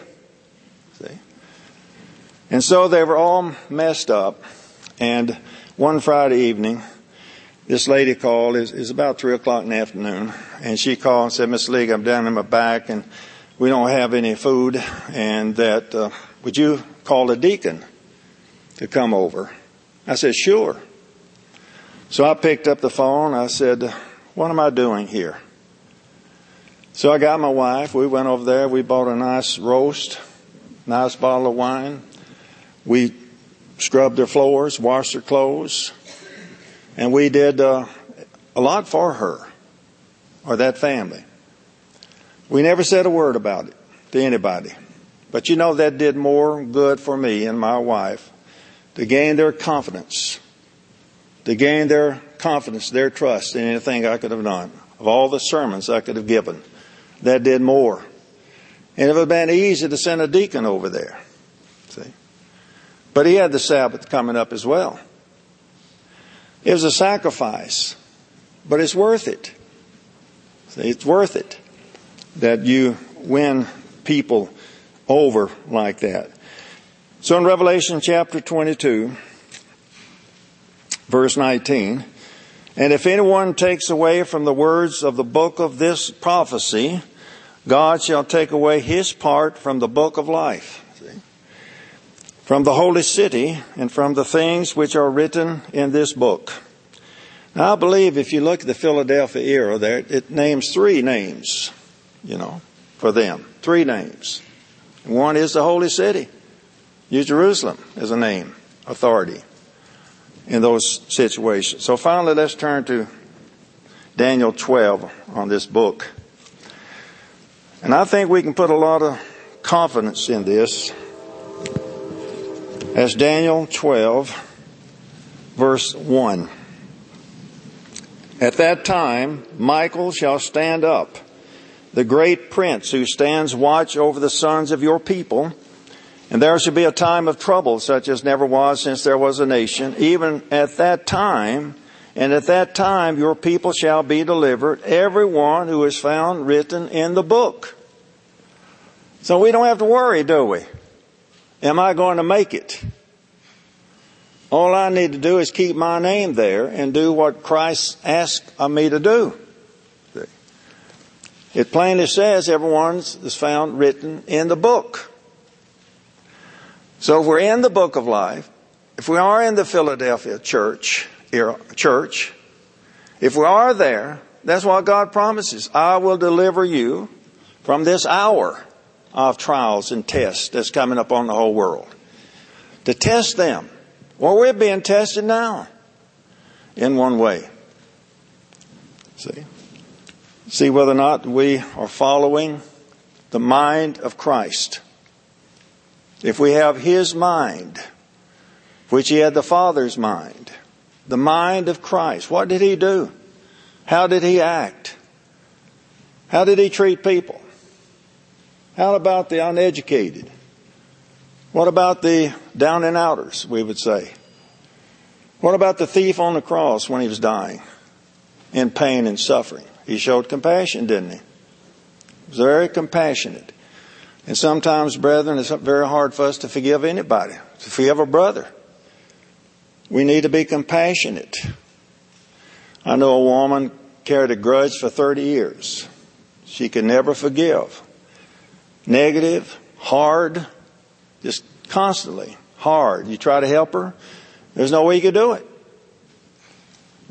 See? And so they were all messed up. And one Friday evening, this lady called, it's, it's about three o'clock in the afternoon, and she called and said, Miss League, I'm down in my back and we don't have any food and that, uh, would you call a deacon to come over? I said, sure. So I picked up the phone. I said, what am I doing here? So I got my wife. We went over there. We bought a nice roast, nice bottle of wine. We scrubbed their floors, washed their clothes, and we did uh, a lot for her or that family. We never said a word about it to anybody. But you know that did more good for me and my wife to gain their confidence, to gain their confidence, their trust in anything I could have done. Of all the sermons I could have given, that did more. And it would have been easy to send a deacon over there. See? But he had the Sabbath coming up as well. It was a sacrifice, but it's worth it. See, it's worth it that you win people over like that. So in Revelation chapter 22, verse 19, and if anyone takes away from the words of the book of this prophecy, God shall take away his part from the book of life, from the holy city, and from the things which are written in this book. Now, I believe if you look at the Philadelphia era there, it names three names, you know, for them. Three names. One is the holy city. New Jerusalem as a name, authority in those situations. So finally, let's turn to Daniel 12 on this book. And I think we can put a lot of confidence in this as Daniel 12 verse 1. At that time, Michael shall stand up, the great prince who stands watch over the sons of your people. And there shall be a time of trouble such as never was since there was a nation. Even at that time, and at that time your people shall be delivered, everyone who is found written in the book. So we don't have to worry, do we? Am I going to make it? All I need to do is keep my name there and do what Christ asked of me to do. It plainly says everyone is found written in the book. So if we're in the book of life, if we are in the Philadelphia church, church, if we are there, that's what God promises. I will deliver you from this hour of trials and tests that's coming up on the whole world. To test them well, we're being tested now in one way. See? See whether or not we are following the mind of Christ. If we have His mind, which He had the Father's mind, the mind of Christ, what did He do? How did He act? How did He treat people? How about the uneducated? What about the down and outers, we would say? What about the thief on the cross when he was dying in pain and suffering? He showed compassion, didn't he? He was very compassionate. And sometimes, brethren, it's very hard for us to forgive anybody, to forgive a brother. We need to be compassionate. I know a woman carried a grudge for 30 years. She could never forgive. Negative, hard, just constantly hard. You try to help her, there's no way you could do it.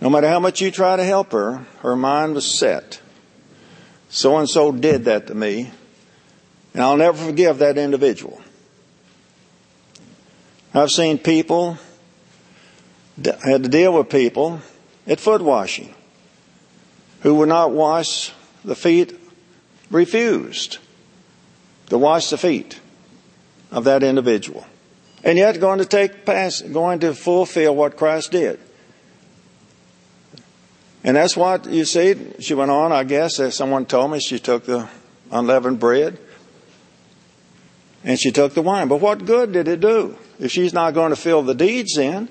No matter how much you try to help her, her mind was set. So and so did that to me, and I'll never forgive that individual. I've seen people, had to deal with people at foot washing who would not wash the feet, refused to wash the feet of that individual. And yet going to take pass, going to fulfill what Christ did. And that's what you see. She went on, I guess, as someone told me, she took the unleavened bread and she took the wine. But what good did it do if she's not going to fill the deeds in?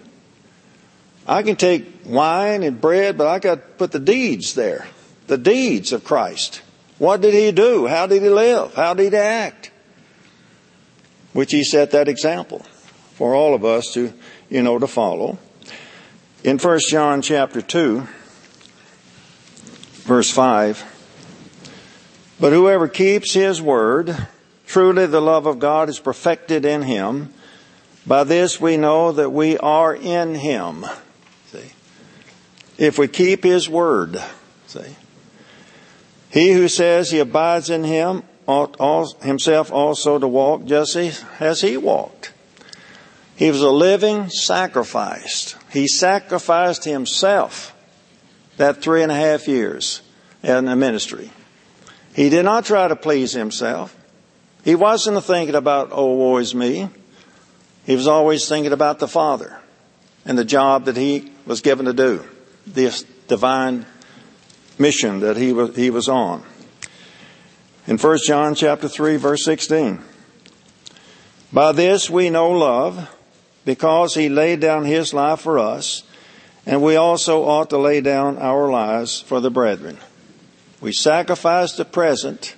I can take wine and bread, but I got to put the deeds there. The deeds of Christ. What did he do? How did he live? How did he act? Which he set that example for all of us to, you know, to follow. In 1 John chapter 2, verse 5, but whoever keeps his word, truly the love of God is perfected in him. By this we know that we are in him. If we keep his word, see? He who says he abides in him ought himself also to walk just as he walked. He was a living sacrifice. He sacrificed himself that three and a half years in the ministry. He did not try to please himself. He wasn't thinking about, oh, woe is me. He was always thinking about the Father and the job that he was given to do, this divine mission that he was, he was on. In 1 John chapter 3 verse 16, by this we know love because he laid down his life for us, and we also ought to lay down our lives for the brethren. We sacrifice the present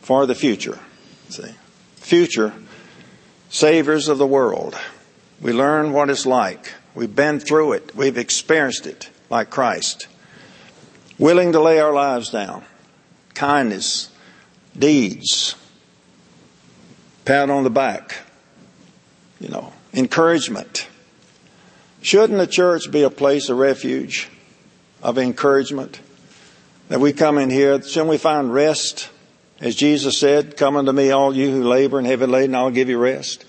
for the future. See, future saviors of the world. We learn what it's like. We've been through it. We've experienced it like Christ. Willing to lay our lives down. Kindness, deeds, pat on the back, you know, encouragement. Shouldn't the church be a place of refuge, of encouragement? That we come in here, shouldn't we find rest? As Jesus said, come unto me all you who labor and heavy laden, I'll give you rest.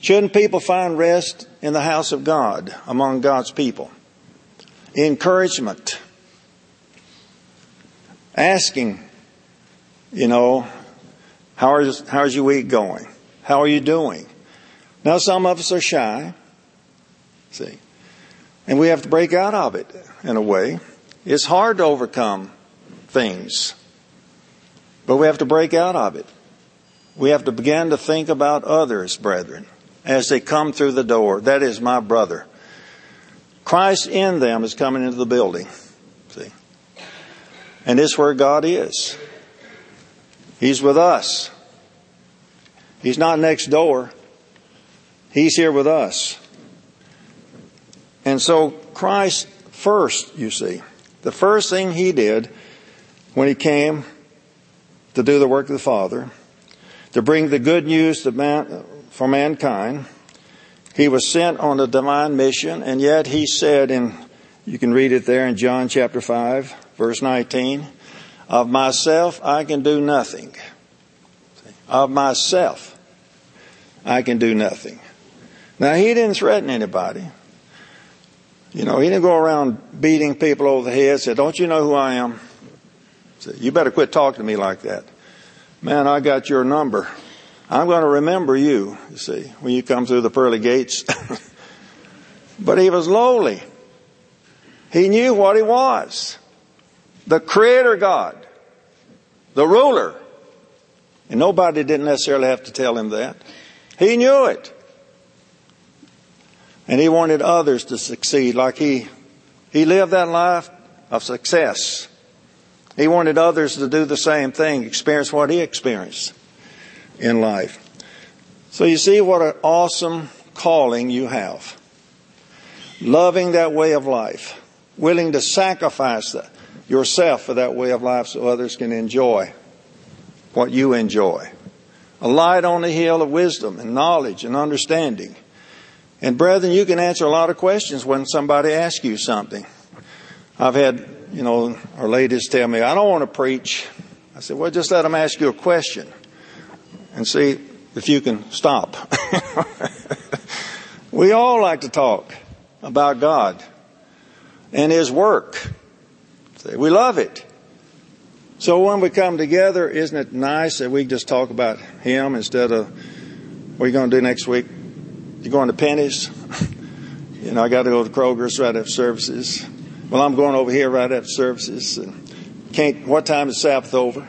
Shouldn't people find rest in the house of God, among God's people? Encouragement. Asking, you know, how is, how's your week going? How are you doing? Now some of us are shy. See. And we have to break out of it in a way. It's hard to overcome things. But we have to break out of it. We have to begin to think about others, brethren, as they come through the door. That is my brother. Christ in them is coming into the building. See? And is where God is. He's with us. He's not next door. He's here with us. And so Christ first, you see, the first thing he did when he came to do the work of the Father, to bring the good news man, for mankind, he was sent on a divine mission, and yet he said in, you can read it there in John chapter 5, verse 19, of myself I can do nothing. Of myself I can do nothing. Now he didn't threaten anybody. You know, he didn't go around beating people over the head, said, don't you know who I am? Said, you better quit talking to me like that. Man, I got your number. I'm going to remember you, you see, when you come through the pearly gates. but he was lowly. He knew what he was. The creator God. The ruler. And nobody didn't necessarily have to tell him that. He knew it. And he wanted others to succeed like he, he lived that life of success. He wanted others to do the same thing, experience what he experienced in life. So you see what an awesome calling you have. Loving that way of life. Willing to sacrifice yourself for that way of life so others can enjoy what you enjoy. A light on the hill of wisdom and knowledge and understanding. And brethren, you can answer a lot of questions when somebody asks you something. I've had, you know, our ladies tell me, I don't want to preach. I said, well, just let them ask you a question and see if you can stop. we all like to talk about God and His work. We love it. So when we come together, isn't it nice that we just talk about Him instead of what are you going to do next week? You going to Penney's? you know, I got to go to Kroger's right after services. Well, I'm going over here right after services. And can't. What time is Sabbath over?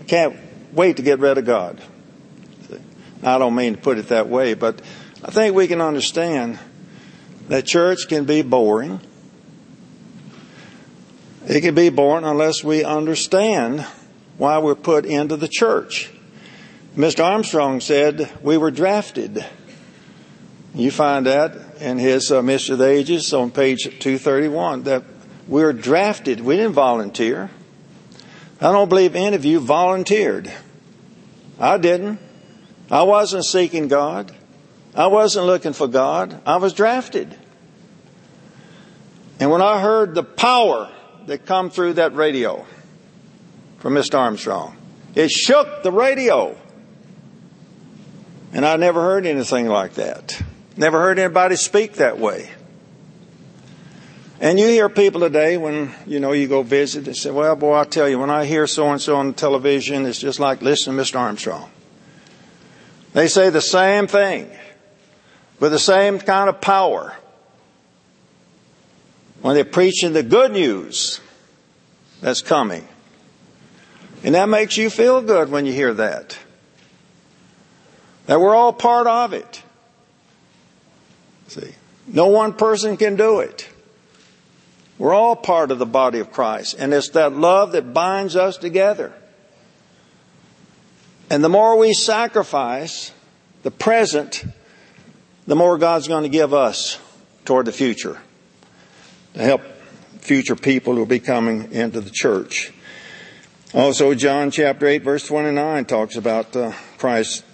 I can't wait to get rid of God. I don't mean to put it that way, but I think we can understand that church can be boring. It can be boring unless we understand why we're put into the church. Mr. Armstrong said we were drafted. You find that in his uh, Mystery of the Ages on page 231 that we were drafted. We didn't volunteer. I don't believe any of you volunteered. I didn't. I wasn't seeking God. I wasn't looking for God. I was drafted. And when I heard the power that come through that radio from Mr. Armstrong. It shook the radio. And I never heard anything like that. Never heard anybody speak that way. And you hear people today when, you know, you go visit and say, well, boy, I tell you, when I hear so and so on television, it's just like listening to Mr. Armstrong. They say the same thing with the same kind of power when they're preaching the good news that's coming. And that makes you feel good when you hear that. That we're all part of it. See, no one person can do it. We're all part of the body of Christ, and it's that love that binds us together. And the more we sacrifice the present, the more God's going to give us toward the future to help future people who will be coming into the church. Also, John chapter 8 verse 29 talks about uh, Christ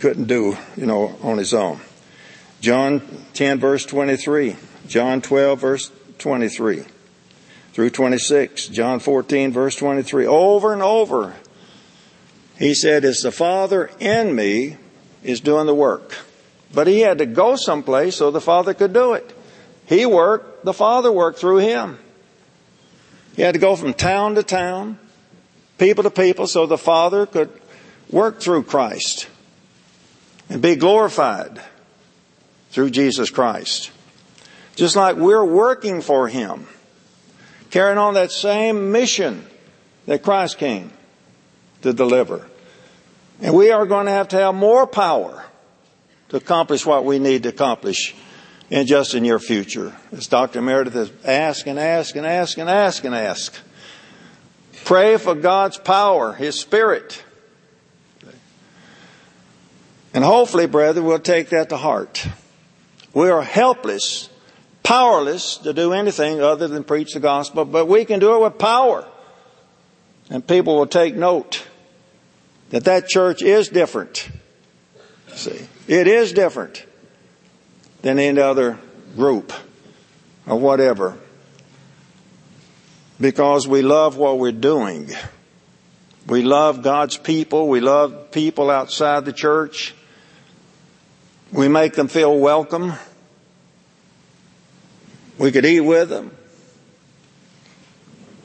couldn't do, you know, on his own. John 10 verse 23, John 12 verse 23 through 26, John 14 verse 23. Over and over, he said, it's the Father in me is doing the work. But he had to go someplace so the Father could do it. He worked, the Father worked through him. He had to go from town to town, people to people, so the Father could work through Christ and be glorified through Jesus Christ. Just like we're working for Him, carrying on that same mission that Christ came to deliver. And we are going to have to have more power to accomplish what we need to accomplish in just in your future. As Dr. Meredith has asked and asked and asked and asked and asked. Pray for God's power, His Spirit. And hopefully, brethren, we'll take that to heart. We are helpless, powerless to do anything other than preach the gospel, but we can do it with power. And people will take note that that church is different. See, it is different than any other group or whatever because we love what we're doing. We love God's people. We love people outside the church. We make them feel welcome. We could eat with them,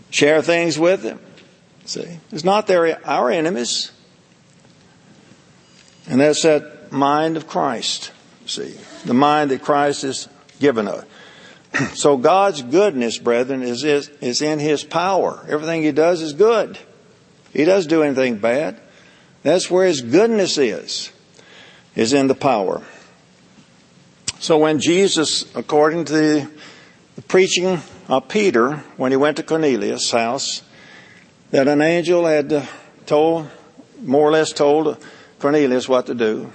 share things with them. See, it's not their, our enemies. And that's that mind of Christ. See, the mind that Christ has given us. So God's goodness, brethren, is, is, is in His power. Everything He does is good. He doesn't do anything bad. That's where His goodness is, is in the power. So when Jesus, according to the, the preaching of Peter, when he went to Cornelius' house, that an angel had uh, told, more or less told Cornelius what to do.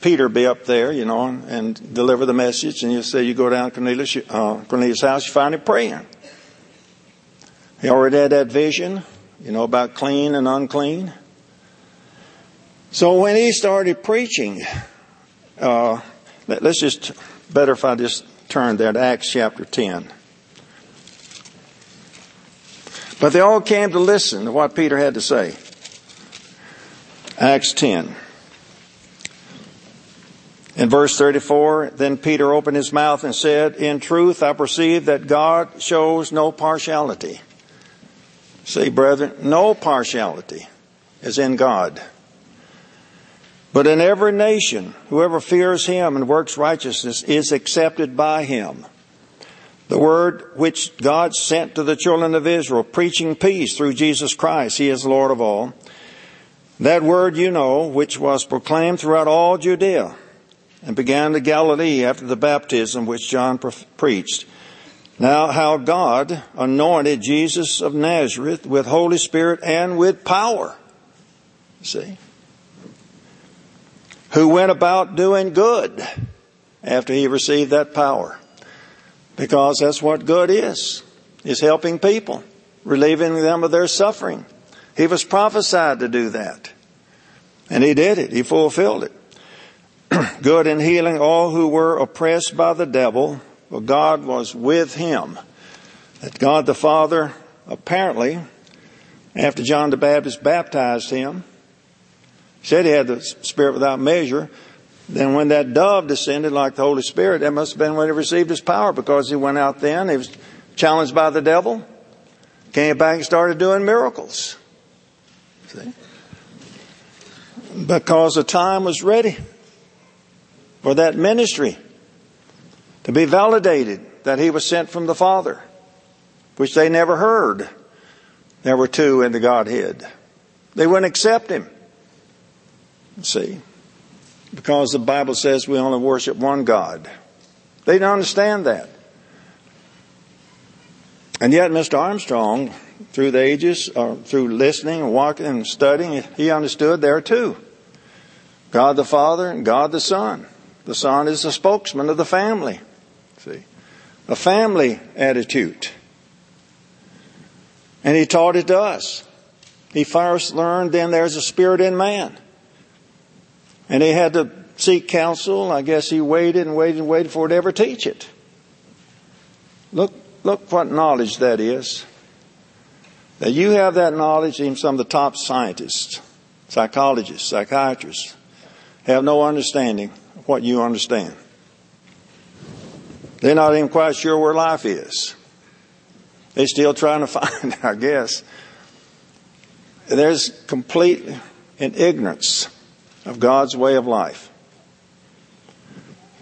Peter be up there, you know, and, and deliver the message. And you say you go down Cornelius, uh, Cornelius' house, you find him praying. He already had that vision, you know, about clean and unclean. So when he started preaching, uh, let, us just better if I just turn there to Acts chapter 10. But they all came to listen to what Peter had to say. Acts 10. In verse 34, then Peter opened his mouth and said, In truth, I perceive that God shows no partiality. See, brethren, no partiality is in God. But in every nation, whoever fears him and works righteousness is accepted by him. The word which God sent to the children of Israel, preaching peace through Jesus Christ, he is Lord of all. That word you know, which was proclaimed throughout all Judea and began to Galilee after the baptism which John pre- preached. Now how God anointed Jesus of Nazareth with Holy Spirit and with power. See? Who went about doing good after he received that power. Because that's what good is. Is helping people, relieving them of their suffering. He was prophesied to do that. And he did it. He fulfilled it. good in healing all who were oppressed by the devil, for God was with him. That God the Father apparently after John the Baptist baptized him, said he had the Spirit without measure. Then when that dove descended like the Holy Spirit, that must have been when he received his power because he went out then, he was challenged by the devil, came back and started doing miracles. See? Because the time was ready for that ministry to be validated that he was sent from the Father, which they never heard. There were two in the Godhead. They wouldn't accept him. See? Because the Bible says we only worship one God. They didn't understand that. And yet, Mr. Armstrong, through the ages, or through listening and walking and studying, he understood there too. God the Father and God the Son. The Son is the spokesman of the family. See? A family attitude. And he taught it to us. He first learned then there's a spirit in man. And he had to seek counsel. I guess he waited and waited and waited for it to ever teach it. Look, look what knowledge that is. That you have that knowledge, even some of the top scientists, psychologists, psychiatrists, have no understanding what you understand. They're not even quite sure where life is. They're still trying to find, I guess. There's complete in ignorance of God's way of life,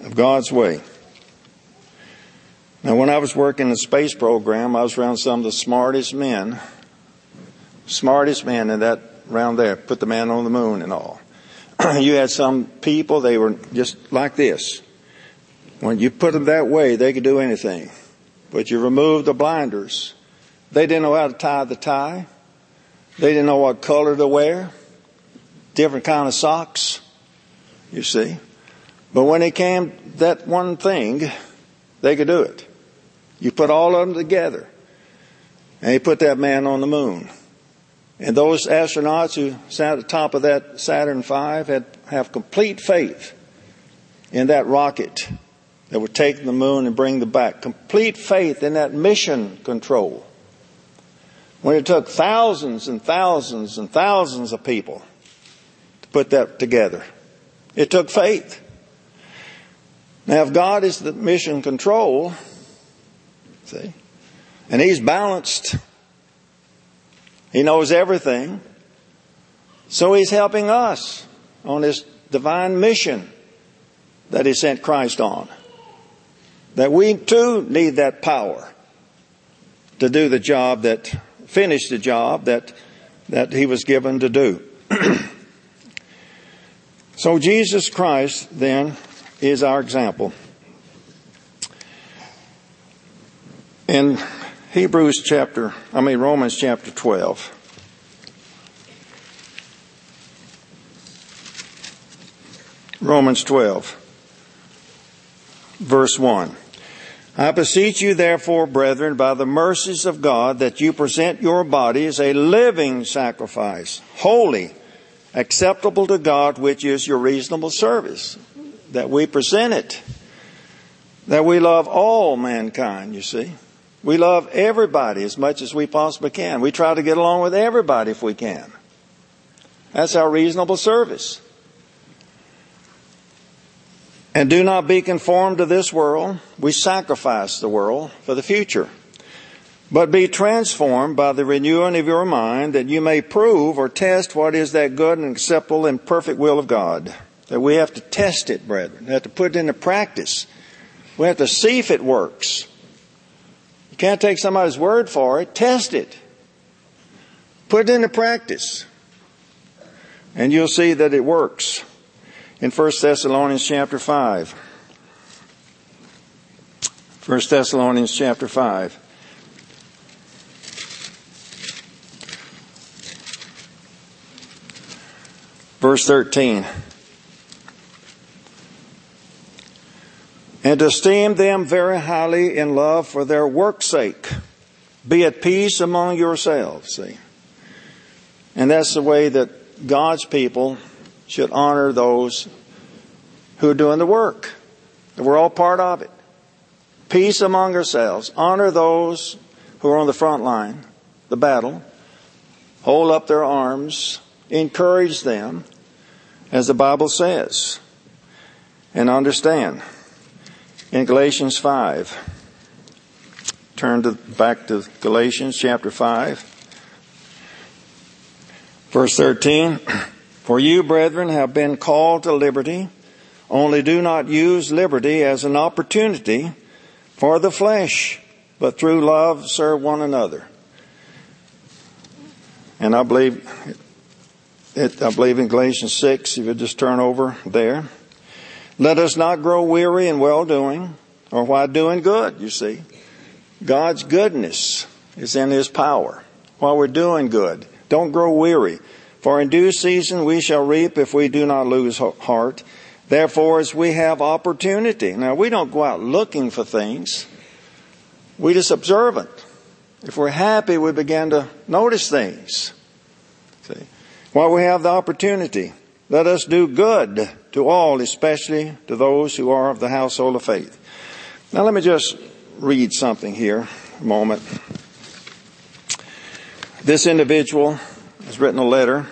of God's way. Now, when I was working in the space program, I was around some of the smartest men, smartest men in that round there, put the man on the moon and all. you had some people, they were just like this. When you put them that way, they could do anything. But you remove the blinders. They didn't know how to tie the tie. They didn't know what color to wear. Different kind of socks. You see. But when it came that one thing, they could do it. You put all of them together. And he put that man on the moon. And those astronauts who sat at the top of that Saturn V had have complete faith in that rocket that would take the moon and bring them back. Complete faith in that mission control. When it took thousands and thousands and thousands of people to put that together, it took faith. Now, if God is the mission control, see, and He's balanced, He knows everything, so He's helping us on this divine mission that He sent Christ on. That we too need that power to do the job that, finish the job that, that he was given to do. so Jesus Christ then is our example. In Hebrews chapter, I mean Romans chapter 12. Romans 12 verse 1. I beseech you therefore, brethren, by the mercies of God, that you present your bodies a living sacrifice, holy, acceptable to God, which is your reasonable service. That we present it. That we love all mankind, you see. We love everybody as much as we possibly can. We try to get along with everybody if we can. That's our reasonable service. And do not be conformed to this world. We sacrifice the world for the future. But be transformed by the renewing of your mind that you may prove or test what is that good and acceptable and perfect will of God. That we have to test it, brethren. We have to put it into practice. We have to see if it works. Can't take somebody's word for it. Test it. Put it into practice. And you'll see that it works in 1 Thessalonians chapter 5. 1 Thessalonians chapter 5. Verse 13. And esteem them very highly in love for their work's sake. Be at peace among yourselves, see. And that's the way that God's people should honor those who are doing the work. We're all part of it. Peace among ourselves. Honor those who are on the front line, the battle. hold up their arms, encourage them, as the Bible says. And understand, in Galatians 5, turn to, back to Galatians chapter 5, verse 13. For you, brethren, have been called to liberty, only do not use liberty as an opportunity for the flesh, but through love serve one another. And I believe it, I believe in Galatians 6, if you just turn over there. Let us not grow weary in well doing or while doing good, you see. God's goodness is in His power while we're doing good. Don't grow weary. For in due season we shall reap if we do not lose heart. Therefore, as we have opportunity. Now, we don't go out looking for things. We just observe it. If we're happy, we begin to notice things. See? While we have the opportunity, let us do good to all, especially to those who are of the household of faith. Now let me just read something here a moment. This individual has written a letter.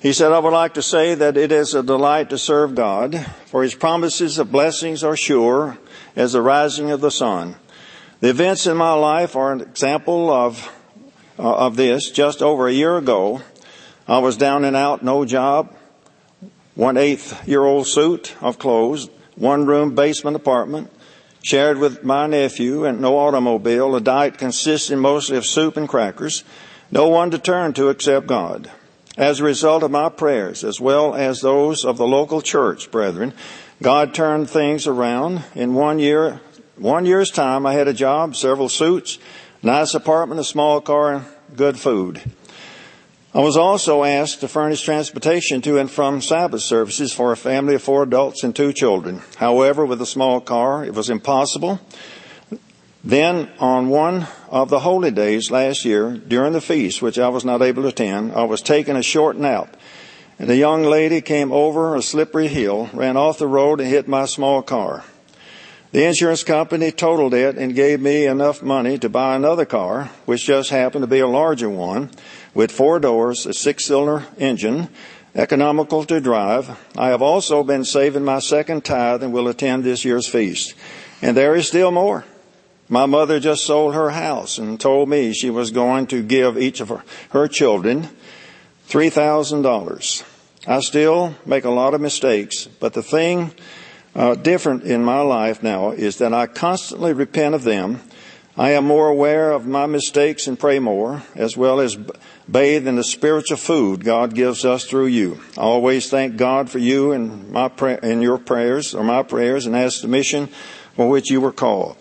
He said, I would like to say that it is a delight to serve God, for his promises of blessings are sure as the rising of the sun. The events in my life are an example of, uh, of this. Just over a year ago, I was down and out, no job, one eighth year old suit of clothes, one room basement apartment, shared with my nephew and no automobile, a diet consisting mostly of soup and crackers, no one to turn to except God. As a result of my prayers, as well as those of the local church, brethren, God turned things around. In one year, one year's time, I had a job, several suits, nice apartment, a small car, good food. I was also asked to furnish transportation to and from Sabbath services for a family of four adults and two children. However, with a small car, it was impossible. Then, on one of the holy days last year, during the feast, which I was not able to attend, I was taking a short nap. And a young lady came over a slippery hill, ran off the road, and hit my small car. The insurance company totaled it and gave me enough money to buy another car, which just happened to be a larger one with four doors, a six cylinder engine, economical to drive. I have also been saving my second tithe and will attend this year's feast. And there is still more. My mother just sold her house and told me she was going to give each of her, her children $3,000. I still make a lot of mistakes, but the thing uh, different in my life now is that I constantly repent of them. I am more aware of my mistakes and pray more, as well as bathe in the spiritual food God gives us through you. I always thank God for you and my in your prayers or my prayers and ask the mission for which you were called.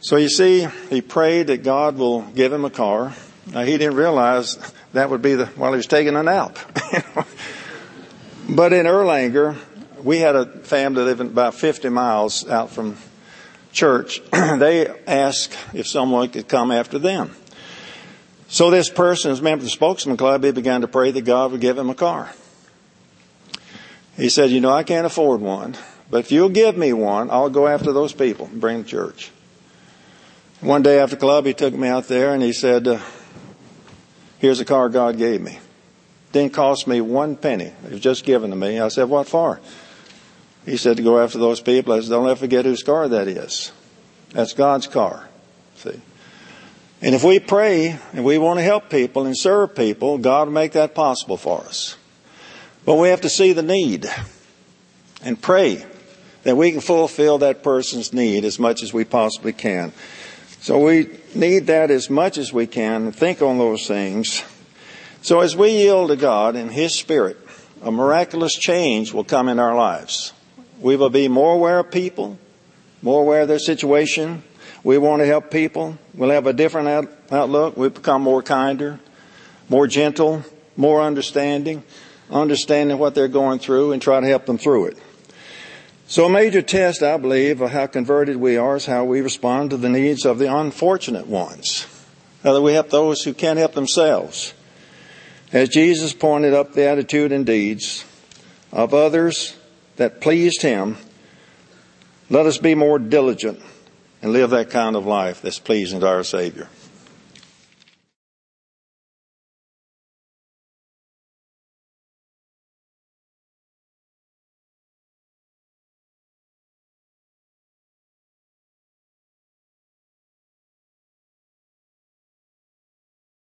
So you see, he prayed that God will give him a car. Now, he didn't realize that would be the while he was taking a nap. but in Erlanger, we had a family living about 50 miles out from church. they asked if someone could come after them. So this person, as a member of the spokesman club, he began to pray that God would give him a car. He said, you know, I can't afford one, but if you'll give me one, I'll go after those people and bring them to church. One day after club, he took me out there and he said, uh, here's a car God gave me. Didn't cost me one penny. It was just given to me. I said, what for? He said to go after those people. I said, don't ever forget whose car that is. That's God's car. See? And if we pray and we want to help people and serve people, God will make that possible for us. But we have to see the need and pray that we can fulfill that person's need as much as we possibly can. So we need that as much as we can and think on those things. So as we yield to God in His Spirit, a miraculous change will come in our lives. We will be more aware of people, more aware of their situation. We want to help people. We'll have a different out- outlook. We'll become more kinder, more gentle, more understanding, understanding what they're going through and try to help them through it. So a major test, I believe, of how converted we are is how we respond to the needs of the unfortunate ones. How we help those who can't help themselves. As Jesus pointed up the attitude and deeds of others that pleased him, let us be more diligent and live that kind of life that's pleasing to our Savior.